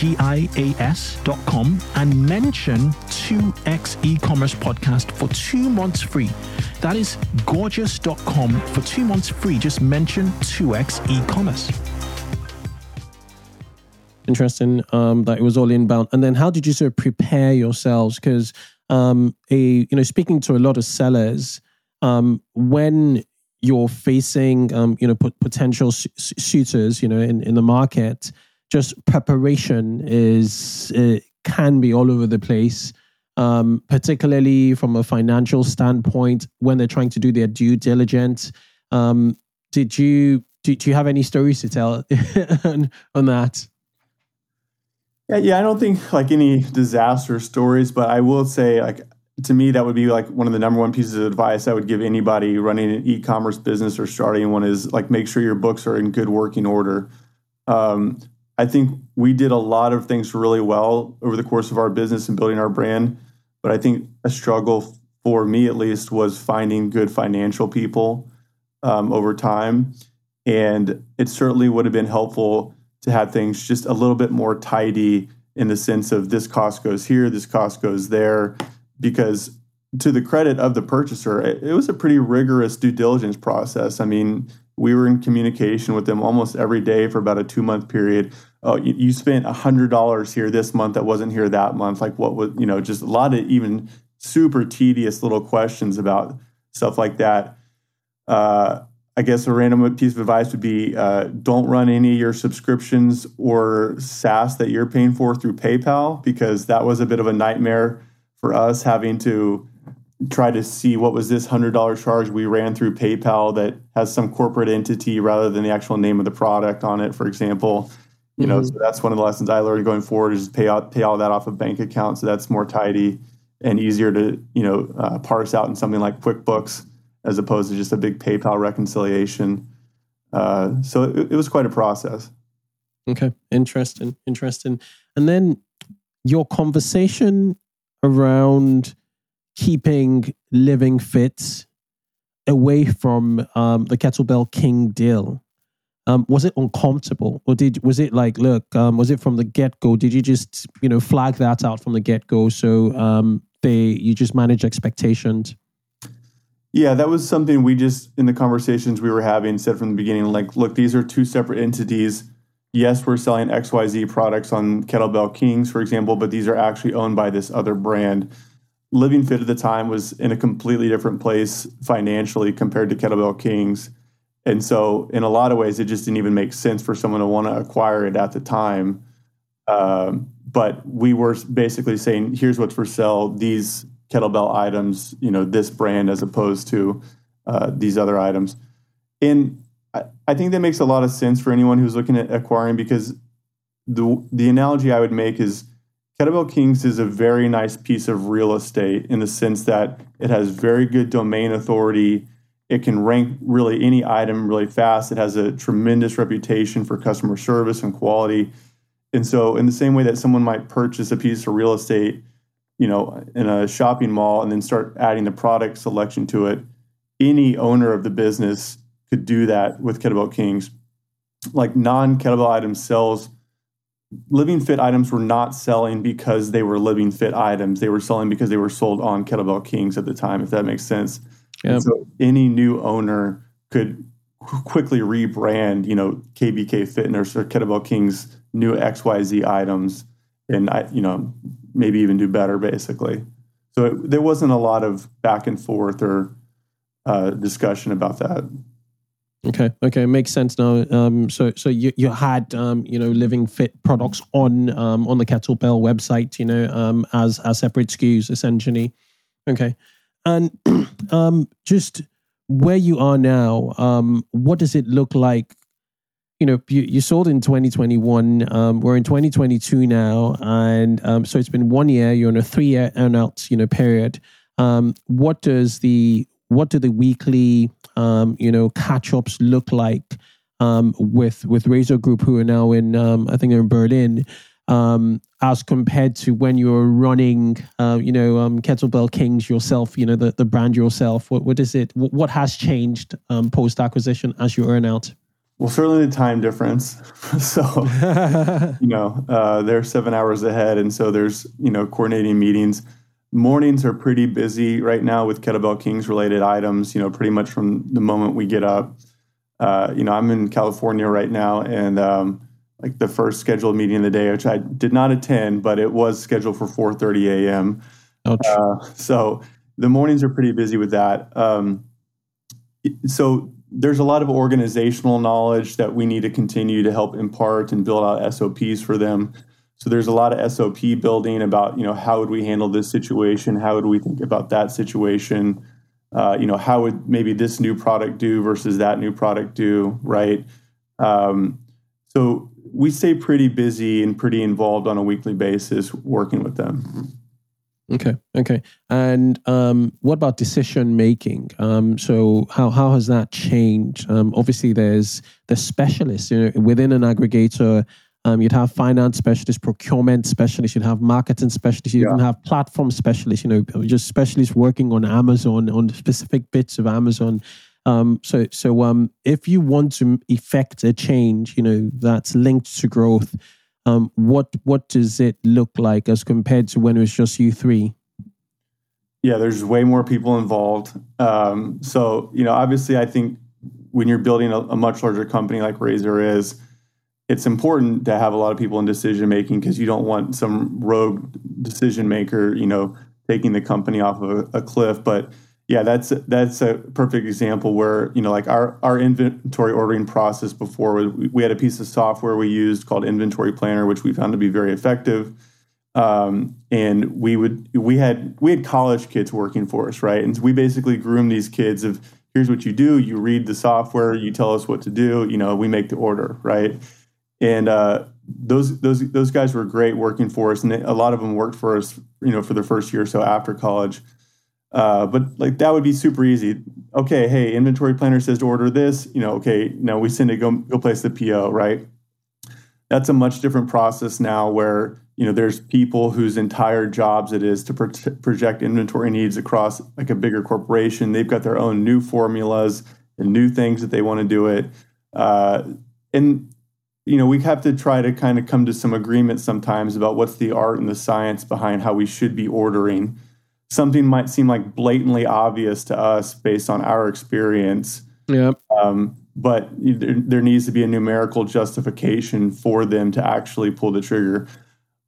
G I A S.com and mention 2x e-commerce podcast for two months free. That is gorgias.com for two months free. Just mention 2x e-commerce. Interesting um, that it was all inbound. And then how did you sort of prepare yourselves? Because um, a you know speaking to a lot of sellers, um, when you're facing um, you know potential suitors you know in, in the market just preparation is it can be all over the place um, particularly from a financial standpoint when they're trying to do their due diligence um, did you do, do you have any stories to tell on, on that yeah, yeah i don't think like any disaster stories but i will say like to me, that would be like one of the number one pieces of advice I would give anybody running an e-commerce business or starting one is like make sure your books are in good working order. Um, I think we did a lot of things really well over the course of our business and building our brand, but I think a struggle for me at least was finding good financial people um, over time, and it certainly would have been helpful to have things just a little bit more tidy in the sense of this cost goes here, this cost goes there because to the credit of the purchaser, it, it was a pretty rigorous due diligence process. I mean, we were in communication with them almost every day for about a two month period. Oh, you, you spent a hundred dollars here this month that wasn't here that month. Like what was you know just a lot of even super tedious little questions about stuff like that. Uh, I guess a random piece of advice would be uh, don't run any of your subscriptions or SaaS that you're paying for through PayPal because that was a bit of a nightmare for us having to try to see what was this hundred dollar charge we ran through PayPal that has some corporate entity rather than the actual name of the product on it, for example. You mm-hmm. know, so that's one of the lessons I learned going forward is pay out pay all that off a bank account, so that's more tidy and easier to you know uh, parse out in something like QuickBooks as opposed to just a big PayPal reconciliation. Uh, so it, it was quite a process. Okay, interesting, interesting. And then your conversation around keeping living fit away from um, the kettlebell king deal um, was it uncomfortable? Or did was it like look um, was it from the get-go? Did you just you know flag that out from the get-go? So um, they you just manage expectations? Yeah that was something we just in the conversations we were having said from the beginning like look these are two separate entities. Yes, we're selling XYZ products on Kettlebell Kings, for example, but these are actually owned by this other brand. Living Fit at the time was in a completely different place financially compared to Kettlebell Kings. And so, in a lot of ways, it just didn't even make sense for someone to want to acquire it at the time. Um, but we were basically saying, here's what's for sale these kettlebell items, you know, this brand as opposed to uh, these other items. And I, think that makes a lot of sense for anyone who's looking at acquiring because the the analogy I would make is Kettlebell Kings is a very nice piece of real estate in the sense that it has very good domain authority. It can rank really any item really fast. It has a tremendous reputation for customer service and quality. And so, in the same way that someone might purchase a piece of real estate, you know, in a shopping mall and then start adding the product selection to it, any owner of the business could do that with Kettlebell Kings. Like non kettlebell items sells, living fit items were not selling because they were living fit items. They were selling because they were sold on Kettlebell Kings at the time, if that makes sense. Yep. So any new owner could quickly rebrand, you know, KBK Fitness or Kettlebell Kings new XYZ items and I, you know, maybe even do better basically. So it, there wasn't a lot of back and forth or uh, discussion about that. Okay, okay, makes sense now. Um, so, so you you had um, you know living fit products on um, on the kettlebell website, you know, um, as as separate SKUs essentially. Okay, and um, just where you are now, um, what does it look like? You know, you, you sold in 2021. Um, we're in 2022 now, and um, so it's been one year. You're in a three-year earnout, you know, period. Um, what does the what do the weekly, um, you know, catch-ups look like um, with with Razor Group, who are now in, um, I think they're in Berlin, um, as compared to when you were running, uh, you know, um, Kettlebell Kings yourself, you know, the, the brand yourself? What, what is it? What, what has changed um, post acquisition as you earn out? Well, certainly the time difference. so, you know, uh, they're seven hours ahead. And so there's, you know, coordinating meetings. Mornings are pretty busy right now with Kettlebell Kings related items, you know, pretty much from the moment we get up. Uh, you know, I'm in California right now and, um, like the first scheduled meeting of the day, which I did not attend, but it was scheduled for 4:30 a.m. Uh, so the mornings are pretty busy with that. Um, so there's a lot of organizational knowledge that we need to continue to help impart and build out SOPs for them. So there's a lot of SOP building about you know how would we handle this situation, how would we think about that situation, uh, you know how would maybe this new product do versus that new product do, right? Um, so we stay pretty busy and pretty involved on a weekly basis working with them. Okay, okay. And um, what about decision making? Um, so how how has that changed? Um, obviously, there's the specialists you know, within an aggregator. Um, you'd have finance specialists, procurement specialists, you'd have marketing specialists, you yeah. even have platform specialists, you know, just specialists working on Amazon, on specific bits of Amazon. Um, so, so um, if you want to effect a change, you know that's linked to growth. Um, what what does it look like as compared to when it was just you three? Yeah, there's way more people involved. Um, so, you know, obviously, I think when you're building a, a much larger company like Razor is, it's important to have a lot of people in decision making because you don't want some rogue decision maker, you know, taking the company off of a, a cliff. But yeah, that's that's a perfect example where you know, like our our inventory ordering process before we, we had a piece of software we used called Inventory Planner, which we found to be very effective. Um, and we would we had we had college kids working for us, right? And we basically groomed these kids of here's what you do: you read the software, you tell us what to do, you know, we make the order, right? And uh, those those those guys were great working for us, and a lot of them worked for us, you know, for the first year or so after college. Uh, but like that would be super easy. Okay, hey, inventory planner says to order this. You know, okay, now we send it go go place the PO, right? That's a much different process now, where you know there's people whose entire jobs it is to pro- project inventory needs across like a bigger corporation. They've got their own new formulas and new things that they want to do it, uh, and you know we have to try to kind of come to some agreement sometimes about what's the art and the science behind how we should be ordering something might seem like blatantly obvious to us based on our experience. Yeah. Um, but there, there, needs to be a numerical justification for them to actually pull the trigger,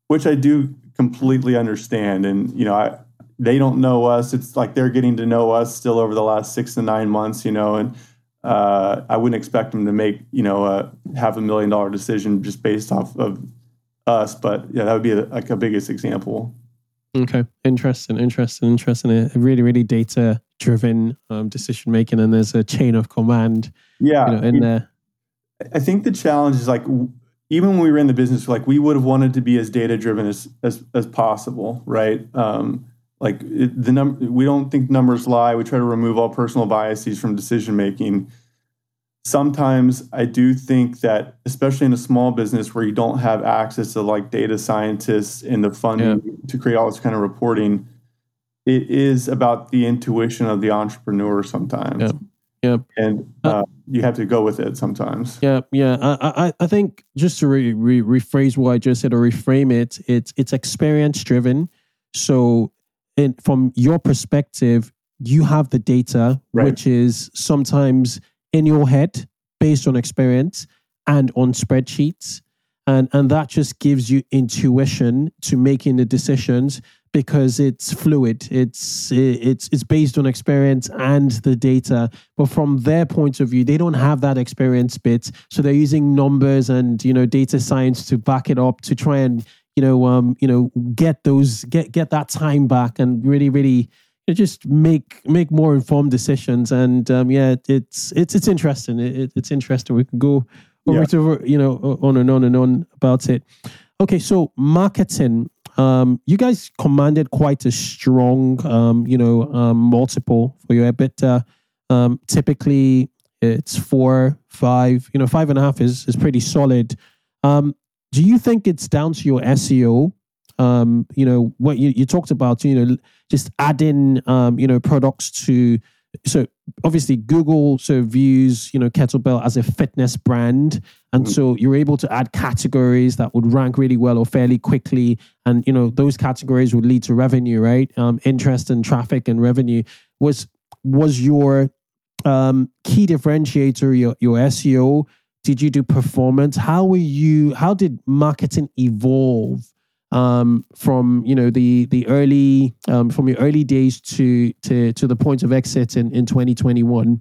which I do completely understand. And you know, I, they don't know us. It's like they're getting to know us still over the last six to nine months. You know, and uh, I wouldn't expect them to make you know a half a million dollar decision just based off of us. But yeah, that would be a, like a biggest example. Okay, interesting, interesting, interesting. A really, really data driven um, decision making, and there's a chain of command. Yeah, you know, in there. I think the challenge is like even when we were in the business, like we would have wanted to be as data driven as as as possible, right? Um, like it, the num we don't think numbers lie. We try to remove all personal biases from decision making. Sometimes I do think that, especially in a small business where you don't have access to like data scientists and the funding yeah. to create all this kind of reporting, it is about the intuition of the entrepreneur sometimes. Yeah. Yeah. And uh, uh, you have to go with it sometimes. Yeah. Yeah. I, I, I think just to re, re, rephrase what I just said or reframe it, it's, it's experience driven. So in, from your perspective, you have the data, right. which is sometimes in your head based on experience and on spreadsheets. And, and that just gives you intuition to making the decisions because it's fluid. It's it's it's based on experience and the data. But from their point of view, they don't have that experience bit, so they're using numbers and you know data science to back it up to try and you know, um, you know, get those, get get that time back, and really, really, just make make more informed decisions. And um, yeah, it's it's it's interesting. It, it's interesting. We can go over yeah. to you know on and on and on about it. Okay, so marketing. Um, you guys commanded quite a strong, um, you know, um, multiple for your EBITDA. Um, typically, it's four, five. You know, five and a half is is pretty solid. Um, do you think it's down to your SEO? Um, you know, what you, you talked about, you know, just adding, um, you know, products to, so obviously Google so views, you know, Kettlebell as a fitness brand. And mm-hmm. so you're able to add categories that would rank really well or fairly quickly. And, you know, those categories would lead to revenue, right? Um, interest and traffic and revenue was, was your, um, key differentiator, your, your SEO did you do performance? How were you? How did marketing evolve um, from you know the the early um, from your early days to to to the point of exit in in 2021?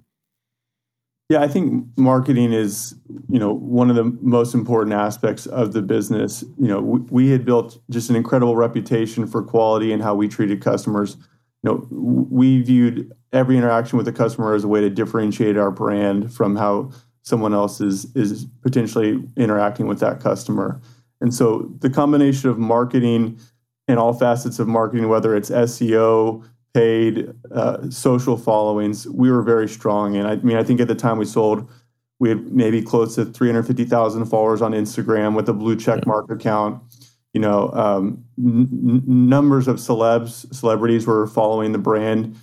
Yeah, I think marketing is you know one of the most important aspects of the business. You know, we, we had built just an incredible reputation for quality and how we treated customers. You know, we viewed every interaction with the customer as a way to differentiate our brand from how someone else is is potentially interacting with that customer. And so the combination of marketing and all facets of marketing, whether it's SEO, paid, uh, social followings, we were very strong. And I mean, I think at the time we sold, we had maybe close to 350,000 followers on Instagram with a blue check mark account. You know, um, n- numbers of celebs, celebrities were following the brand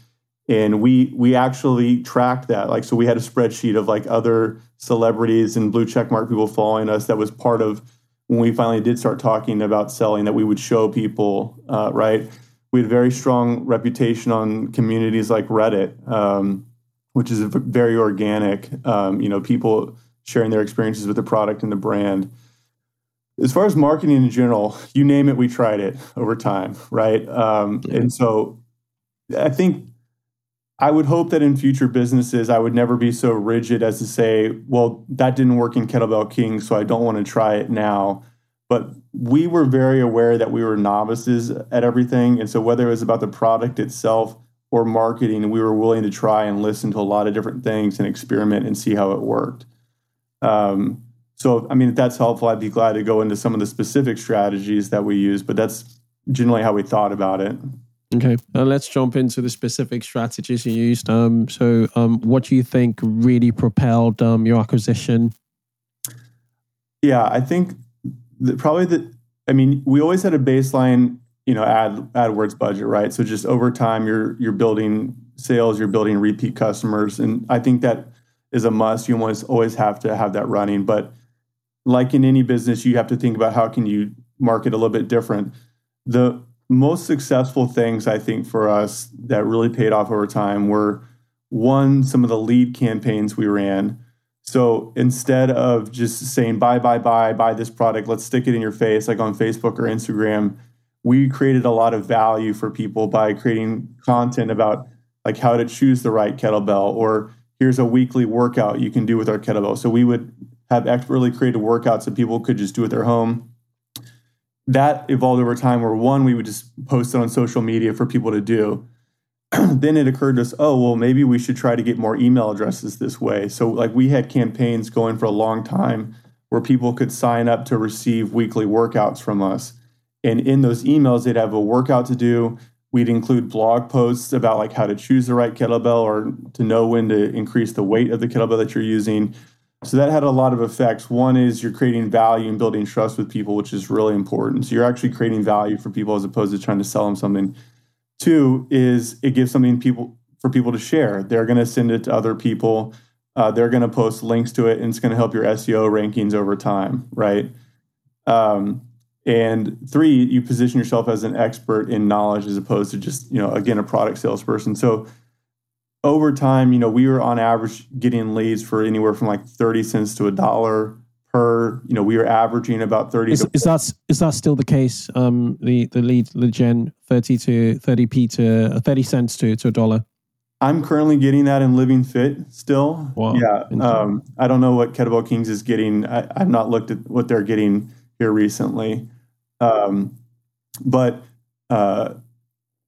and we we actually tracked that like so we had a spreadsheet of like other celebrities and blue checkmark people following us that was part of when we finally did start talking about selling that we would show people uh, right? We had a very strong reputation on communities like reddit um, which is very organic um, you know people sharing their experiences with the product and the brand. As far as marketing in general you name it we tried it over time right? Um, yeah. and so i think I would hope that in future businesses, I would never be so rigid as to say, well, that didn't work in Kettlebell King, so I don't want to try it now. But we were very aware that we were novices at everything. And so, whether it was about the product itself or marketing, we were willing to try and listen to a lot of different things and experiment and see how it worked. Um, so, I mean, if that's helpful, I'd be glad to go into some of the specific strategies that we use, but that's generally how we thought about it. Okay, uh, let's jump into the specific strategies you used. Um, so, um, what do you think really propelled um, your acquisition? Yeah, I think that probably the. I mean, we always had a baseline, you know, ad AdWords budget, right? So just over time, you're you're building sales, you're building repeat customers, and I think that is a must. You always always have to have that running, but like in any business, you have to think about how can you market a little bit different. The most successful things I think for us that really paid off over time were one, some of the lead campaigns we ran. So instead of just saying, buy, buy, buy, buy this product, let's stick it in your face, like on Facebook or Instagram, we created a lot of value for people by creating content about like how to choose the right kettlebell or here's a weekly workout you can do with our kettlebell. So we would have expertly created workouts that people could just do at their home that evolved over time where one we would just post it on social media for people to do. Then it occurred to us oh well maybe we should try to get more email addresses this way. So like we had campaigns going for a long time where people could sign up to receive weekly workouts from us. And in those emails they'd have a workout to do. We'd include blog posts about like how to choose the right kettlebell or to know when to increase the weight of the kettlebell that you're using. So that had a lot of effects. One is you're creating value and building trust with people, which is really important. So you're actually creating value for people as opposed to trying to sell them something. Two is it gives something people for people to share. They're going to send it to other people. Uh, they're going to post links to it, and it's going to help your SEO rankings over time, right? Um, and three, you position yourself as an expert in knowledge as opposed to just, you know, again, a product salesperson. So over time, you know, we were on average getting leads for anywhere from like 30 cents to a dollar per, you know, we were averaging about 30 is, to is that is that still the case? Um, the the lead the gen 30 to 30p to uh, 30 cents to to a dollar. I'm currently getting that in Living Fit still. Wow. Yeah. Um, I don't know what Kettlebell Kings is getting. I, I've not looked at what they're getting here recently. Um, but uh,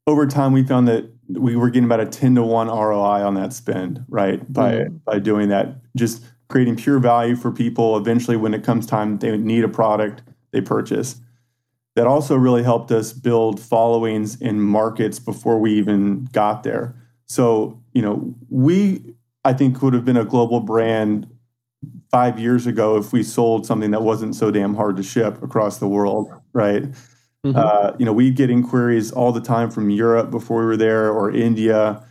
over time, we found that we were getting about a 10 to 1 ROI on that spend, right? By, Mm. by doing that, just creating pure value for people. Eventually, when it comes time, they need a product, they purchase. That also really helped us build followings in markets before we even got there. So, you know, we, I think, would have been a global brand five years ago if we sold something that wasn't so damn hard to ship across the world, right? Mhm. Uh, you know, we get inquiries all the time from Europe before we were there or India.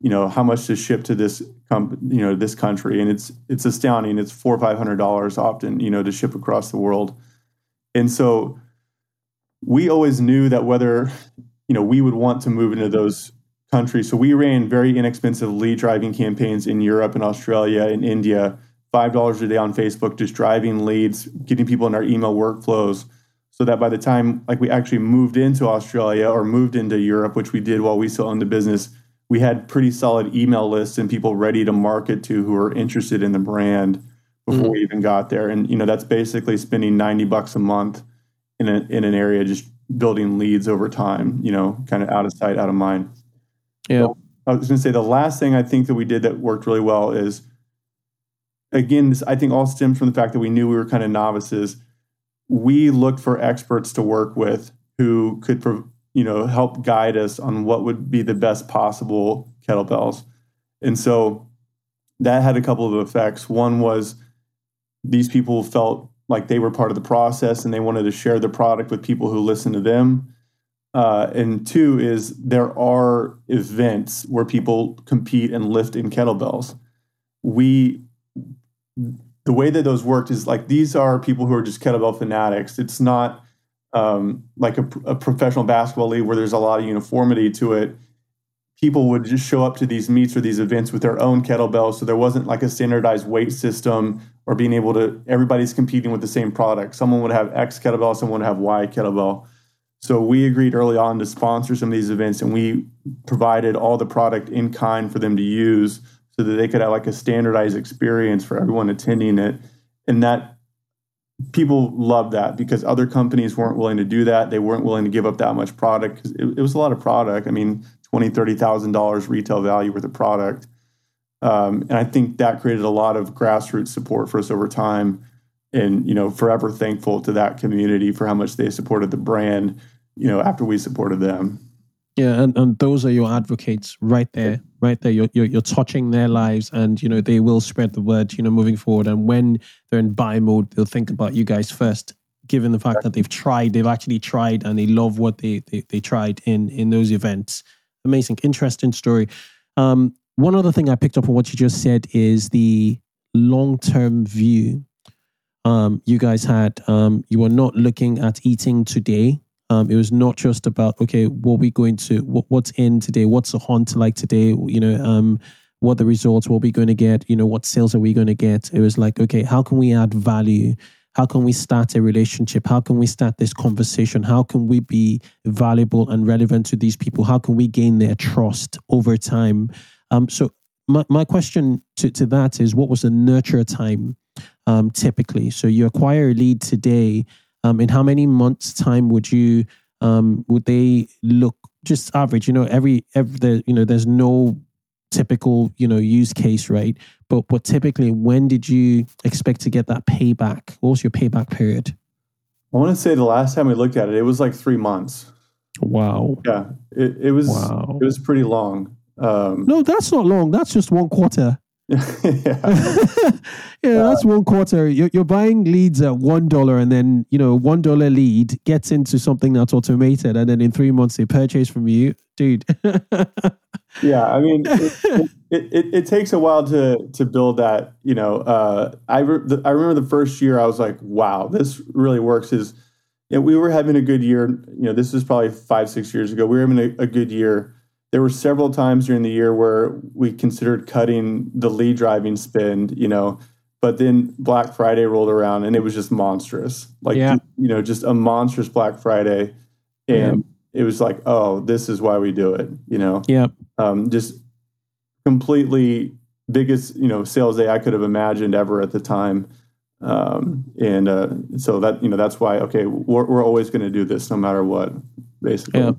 You know, how much to ship to this, you know, this country, and it's it's astounding. It's four or five hundred dollars often, you know, to ship across the world. And so, we always knew that whether, you know, we would want to move into those countries. So we ran very inexpensive lead driving campaigns in Europe and Australia and India, five dollars a day on Facebook, just driving leads, getting people in our email workflows so that by the time like we actually moved into Australia or moved into Europe, which we did while we still owned the business, we had pretty solid email lists and people ready to market to who were interested in the brand before we mm-hmm. even got there. And you know, that's basically spending 90 bucks a month in a, in an area just building leads over time, you know, kind of out of sight, out of mind. Yeah. I was going to say the last thing I think that we did that worked really well is, again, this I think all stems from the fact that we knew we were kind of novices. We looked for experts to work with who could, you know, help guide us on what would be the best possible kettlebells. And so that had a couple of effects. One was these people felt like they were part of the process and they wanted to share the product with people who listen to them. Uh, and two is there are events where people compete and lift in kettlebells. We, the way that those worked is like these are people who are just kettlebell fanatics. It's not um, like a, a professional basketball league where there's a lot of uniformity to it. People would just show up to these meets or these events with their own kettlebells, so there wasn't like a standardized weight system or being able to. Everybody's competing with the same product. Someone would have X kettlebell, someone would have Y kettlebell. So we agreed early on to sponsor some of these events, and we provided all the product in kind for them to use, so that they could have like a standardized experience for everyone attending it. And that people loved that because other companies weren't willing to do that. They weren't willing to give up that much product because it, it was a lot of product. I mean, twenty, thirty thousand dollars retail value worth of product. Um, and I think that created a lot of grassroots support for us over time and you know forever thankful to that community for how much they supported the brand you know after we supported them Yeah, and, and those are your advocates right there, right there. You're, you're you're touching their lives, and you know they will spread the word. You know, moving forward, and when they're in buy mode, they'll think about you guys first. Given the fact that they've tried, they've actually tried, and they love what they they, they tried in in those events. Amazing, interesting story. Um, one other thing I picked up on what you just said is the long term view. Um, you guys had um, you were not looking at eating today um, it was not just about okay, what we going to what, what's in today, what's the hunt like today, you know, um, what the results, what we going to get, you know, what sales are we going to get. It was like okay, how can we add value? How can we start a relationship? How can we start this conversation? How can we be valuable and relevant to these people? How can we gain their trust over time? Um, so my, my question to, to that is what was the nurture time um, typically? So you acquire a lead today um, in how many months time would you um, would they look just average you know every every the you know there's no typical you know use case right but but typically when did you expect to get that payback what was your payback period i want to say the last time we looked at it it was like three months Wow. Yeah, it, it was Wow. it was pretty long. Um, No, that's not long. That's just one quarter. Yeah. yeah, that's one quarter. You're, you're buying leads at one dollar, and then you know one dollar lead gets into something that's automated, and then in three months they purchase from you, dude. Yeah, I mean, it, it, it, it takes a while to to build that. You know, uh, I re- the, I remember the first year I was like, wow, this really works. Is you know, we were having a good year. You know, this was probably five six years ago. We were having a, a good year. There were several times during the year where we considered cutting the lead driving spend. You know, but then Black Friday rolled around and it was just monstrous. Like Yeah. you know, just a monstrous Black Friday, and it was like, oh, this is why we do it. You know yeah, um, just completely biggest you know sales day I could have imagined ever at the time. Um, and uh, so that you know that's why okay we're, we're always going to do this no matter what basically Yeah.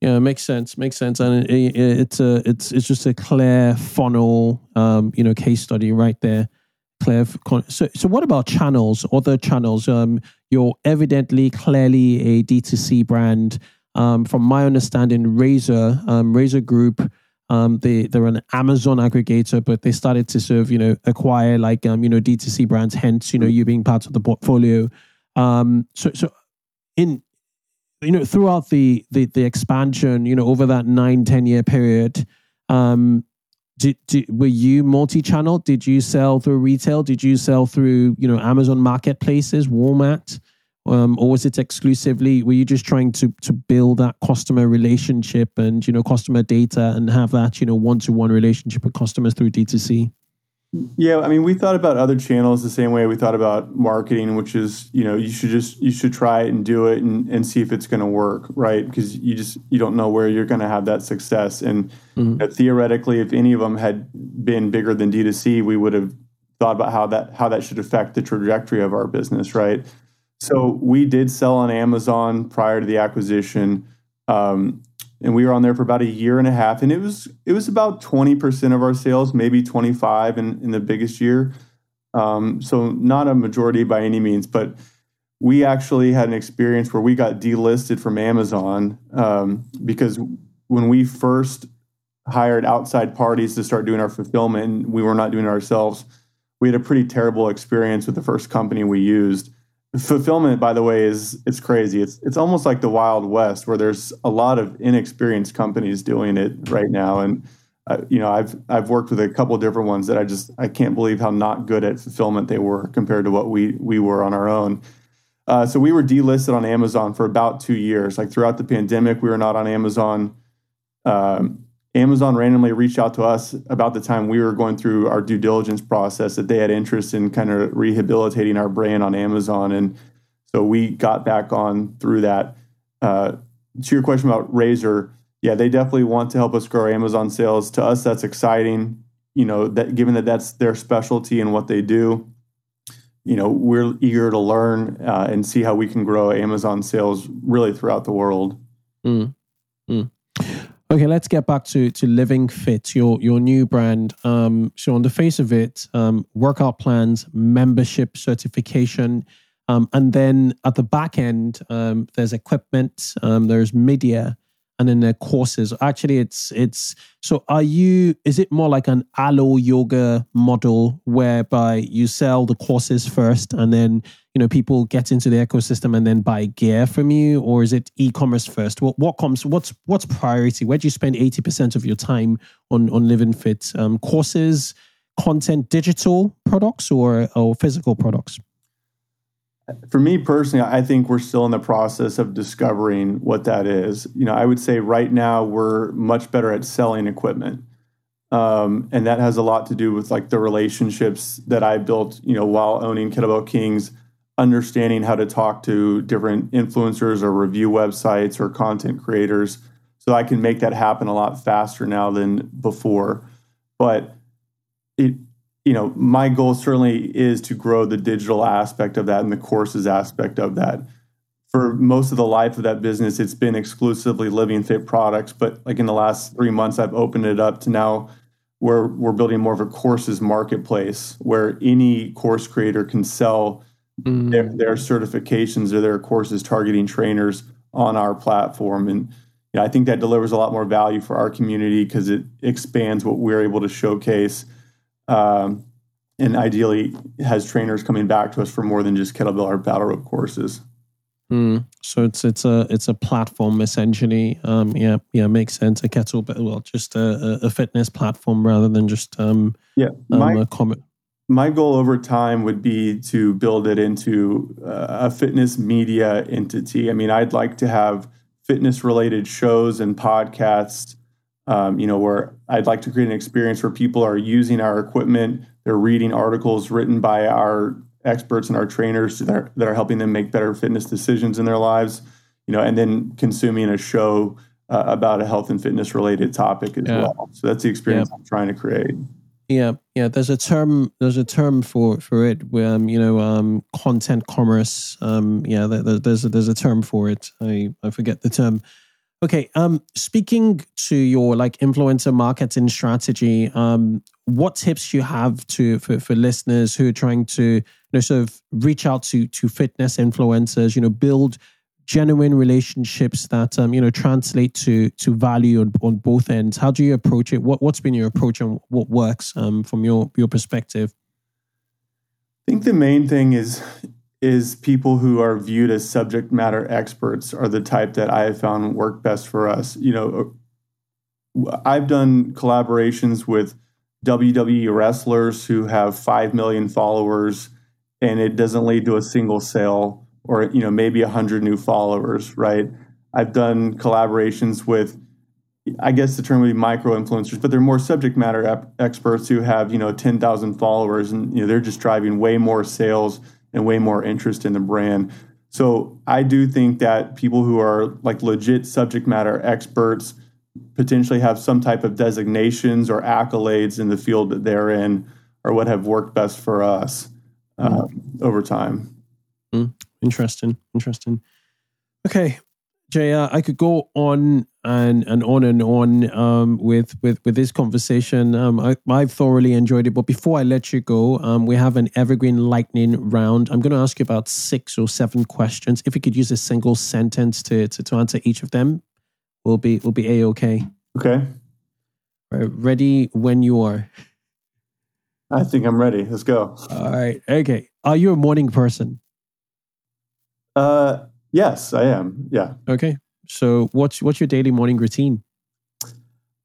Yeah, it makes sense. Makes sense, and it, it, it's a it's it's just a clear funnel, um, you know, case study right there. Con- So, so what about channels? Other channels? Um, you're evidently clearly a D2C brand. Um, from my understanding, Razor, um, Razor Group, um, they they're an Amazon aggregator, but they started to sort of you know acquire like um, you know D2C brands. Hence, you know, you being part of the portfolio. Um, so so in you know throughout the the the expansion, you know, over that nine ten year period. Um, did, did, were you multi-channel? Did you sell through retail? Did you sell through you know Amazon marketplaces, Walmart, um, or was it exclusively? Were you just trying to to build that customer relationship and you know customer data and have that you know one to one relationship with customers through D2C? Yeah I mean we thought about other channels the same way we thought about marketing which is you know you should just you should try it and do it and, and see if it's going to work right? Because you just you don't know where you're going to have that success. And Mhm. uh, theoretically if any of them had been bigger than D2C we would have thought about how that how that should affect the trajectory of our business right? So we did sell on Amazon prior to the acquisition. Um, and we were on there for about a year and a half and it was it was about 20% of our sales maybe 25 in, in the biggest year. Um, so not a majority by any means but we actually had an experience where we got delisted from amazon um, because when we first hired outside parties to start doing our fulfillment we were not doing it ourselves we had a pretty terrible experience with the first company we used fulfillment by the way is it's crazy. It's it's almost like the wild west where there's a lot of inexperienced companies doing it right now. And uh, you know i've i've worked with a couple different ones that i just i can't believe how not good at fulfillment they were compared to what we we were on our own. Uh, so we were delisted on amazon for about two years. Like throughout the pandemic we were not on amazon. Um, Amazon randomly reached out to us about the time we were going through our due diligence process that they had interest in kind of rehabilitating our brand on Amazon. And so we got back on through that. Uh, to your question about Razor, yeah, they definitely want to help us grow Amazon sales. To us, that's exciting. You know, that given that that's their specialty and what they do, you know, we're eager to learn uh, and see how we can grow Amazon sales really throughout the world. Mm. Mm. Okay, let's get back to to Living Fit, your your new brand. Um, so on the face of it, um, workout plans, membership certification, um, and then at the back end, um, there's equipment, um, there's media, and then there courses. Actually, it's it's so. Are you? Is it more like an Alo Yoga model whereby you sell the courses first, and then you know people get into the ecosystem and then buy gear from you or is it e-commerce first? What, what comes what's what's priority? Where do you spend 80% of your time on on living fit? Um, courses content digital products or or physical products? For me personally, I think we're still in the process of discovering what that is. You know, I would say right now we're much better at selling equipment. Um, and that has a lot to do with like the relationships that I built, you know, while owning Kettlebell Kings, understanding how to talk to different influencers or review websites or content creators. So I can make that happen a lot faster now than before. But it, you know, my goal certainly is to grow the digital aspect of that and the courses aspect of that. For most of the life of that business, it's been exclusively living fit products. But like in the last three months, I've opened it up to now where we're building more of a courses marketplace where any course creator can sell their, their certifications or their courses targeting trainers on our platform. And you know, I think that delivers a lot more value for our community because it expands what we're able to showcase. Um, and ideally has trainers coming back to us for more than just kettlebell or battle rope courses. Mm, so it's it's a it's a platform essentially. Um, yeah, yeah, makes sense. A kettlebell, well, just a, a fitness platform rather than just um, yeah. My, um, a comment. My goal over time would be to build it into uh, a fitness media entity. I mean, I'd like to have fitness related shows and podcasts. Um, you know, where I'd like to create an experience where people are using our equipment, they're reading articles written by our experts and our trainers that are, that are helping them make better fitness decisions in their lives, you know, and then consuming a show uh, about a health and fitness related topic as yeah. well. So that's the experience yeah. I'm trying to create. Yeah, yeah. There's a term. There's a term for for it. Um, you know, um, content commerce. Um, yeah, there, there's a, there's a term for it. I I forget the term. Okay. Um, speaking to your like influencer marketing strategy, um, what tips you have to for, for listeners who are trying to you know sort of reach out to to fitness influencers, you know, build genuine relationships that um, you know translate to to value on, on both ends. How do you approach it? What what's been your approach and what works um, from your your perspective? I think the main thing is is people who are viewed as subject matter experts are the type that I have found work best for us. You know, I've done collaborations with WWE wrestlers who have 5 million followers and it doesn't lead to a single sale or you know maybe 100 new followers, right? I've done collaborations with I guess the term would be micro influencers, but they're more subject matter ep- experts who have, you know, 10,000 followers and you know they're just driving way more sales and way more interest in the brand. So I do think that people who are like legit subject matter experts potentially have some type of designations or accolades in the field that they're in or what have worked best for us uh, mm. over time. Mm. Interesting. Interesting. Okay. JR, I could go on and and on and on um, with with with this conversation. Um, I, I've thoroughly enjoyed it. But before I let you go, um, we have an evergreen lightning round. I'm going to ask you about six or seven questions. If you could use a single sentence to to, to answer each of them, we'll be we'll be a okay. Okay. Right, ready when you are. I think I'm ready. Let's go. All right. Okay. Are you a morning person? Uh, Yes, I am. Yeah. Okay. So what's what's your daily morning routine?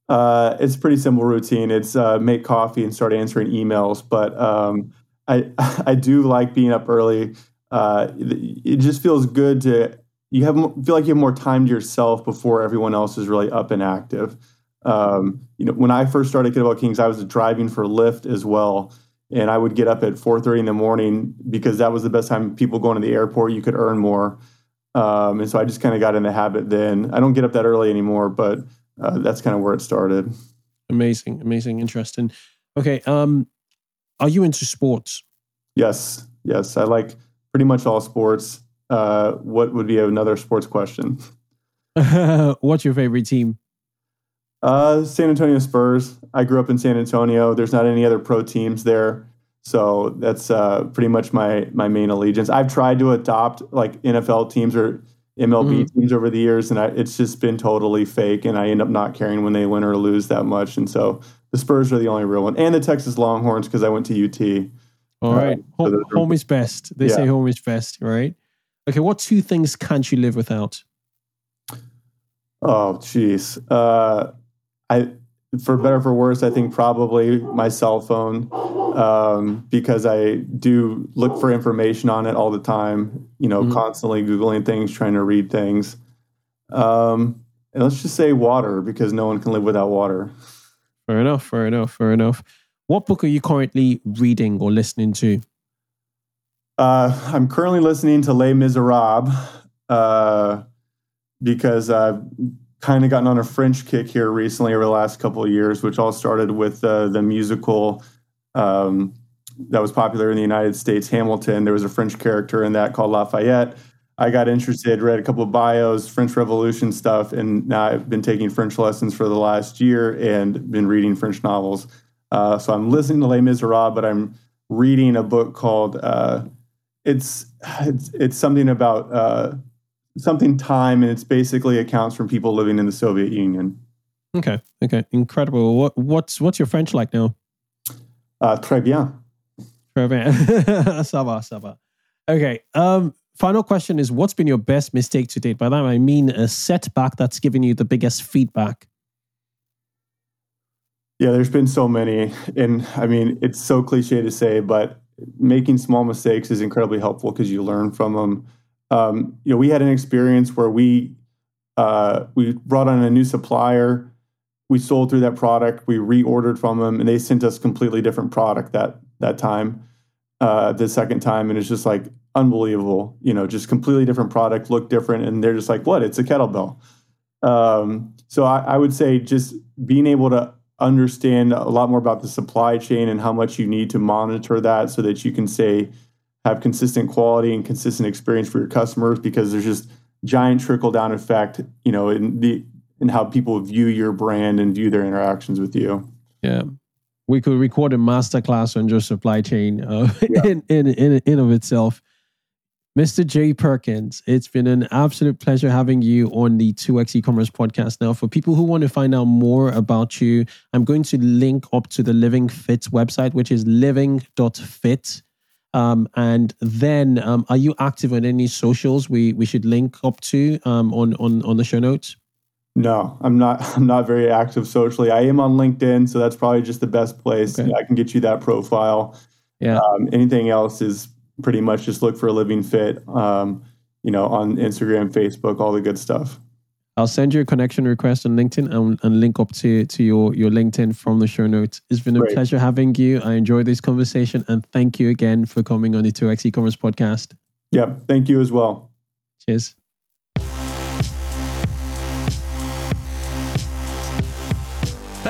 Uh, it's a pretty simple routine. It's uh, make coffee and start answering emails. But um, I I do like being up early. Uh, it just feels good to you have feel like you have more time to yourself before everyone else is really up and active. Um, you know, when I first started Kettlebell Kings, I was driving for Lyft as well, and I would get up at 4:30 in the morning because that was the best time people going to the airport. You could earn more. Um, and so I just kind of got in the habit then. I don't get up that early anymore, but uh, that's kind of where it started. Amazing, amazing, interesting. Okay, um, are you into sports? Yes, yes. I like pretty much all sports. Uh, what would be another sports question? What's your favorite team? Uh, San Antonio Spurs. I grew up in San Antonio. There's not any other pro teams there. So that's uh, pretty much my my main allegiance. I've tried to adopt like NFL teams or MLB mm-hmm. teams over the years, and I, it's just been totally fake. And I end up not caring when they win or lose that much. And so the Spurs are the only real one, and the Texas Longhorns because I went to UT. All uh, right, home, home is best. They yeah. say home is best, right? Okay, what two things can't you live without? Oh, jeez. Uh, I for better or for worse, I think probably my cell phone um, because I do look for information on it all the time. You know, mm-hmm. constantly googling things, trying to read things. Um, and let's just say water because no one can live without water. Fair enough. Fair enough. Fair enough. What book are you currently reading or listening to? Uh, I'm currently listening to Les Miserables uh, because I've kind of gotten on a French kick here recently over the last couple of years, which all started with uh, the musical um, that was popular in the United States, Hamilton. There was a French character in that called Lafayette. I got interested, read a couple of bios, French Revolution stuff, and now I've been taking French lessons for the last year and been reading French novels. Uh, so I'm listening to Les Miserables, but I'm reading a book called uh, it's, it's it's something about uh, something time, and it's basically accounts from people living in the Soviet Union. Okay. Okay. Incredible. What what's what's your French like now? Uh, très bien. Très bien. ça va, ça va. Okay. Um, final question is what's been your best mistake to date? By that I mean a setback that's given you the biggest feedback. Yeah, there's been so many. And I mean, it's so cliche to say, but making small mistakes is incredibly helpful because you learn from them. Um, you know, we had an experience where we uh, we brought on a new supplier. We sold through that product. We reordered from them, and they sent us completely different product that that time. Uh, the second time, and it's just like unbelievable. You know, just completely different product, look different, and they're just like, "What? It's a kettlebell." Um, so I, I would say just being able to understand a lot more about the supply chain and how much you need to monitor that so that you can say have consistent quality and consistent experience for your customers because there's just giant trickle down effect you know in the in how people view your brand and view their interactions with you yeah we could record a masterclass on your supply chain uh, yeah. in, in in in of itself Mr. Jay Perkins, it's been an absolute pleasure having you on the 2x e-commerce podcast. Now, for people who want to find out more about you, I'm going to link up to the Living Fit website, which is living.fit. Um, and then, um, are you active on any socials we we should link up to um, on on on the show notes? No, I'm not. I'm not very active socially. I am on LinkedIn, so that's probably just the best place. Okay. I can get you that profile. Yeah. Um, anything else is pretty much just look for a living fit. Um, you know, on Instagram, Facebook, all the good stuff. I'll send you a connection request on LinkedIn and, and link up to, to your, your LinkedIn from the show notes. It's been a Great. pleasure having you. I enjoyed this conversation and thank you again for coming on the 2x e-commerce podcast. Yeah, thank you as well. Cheers.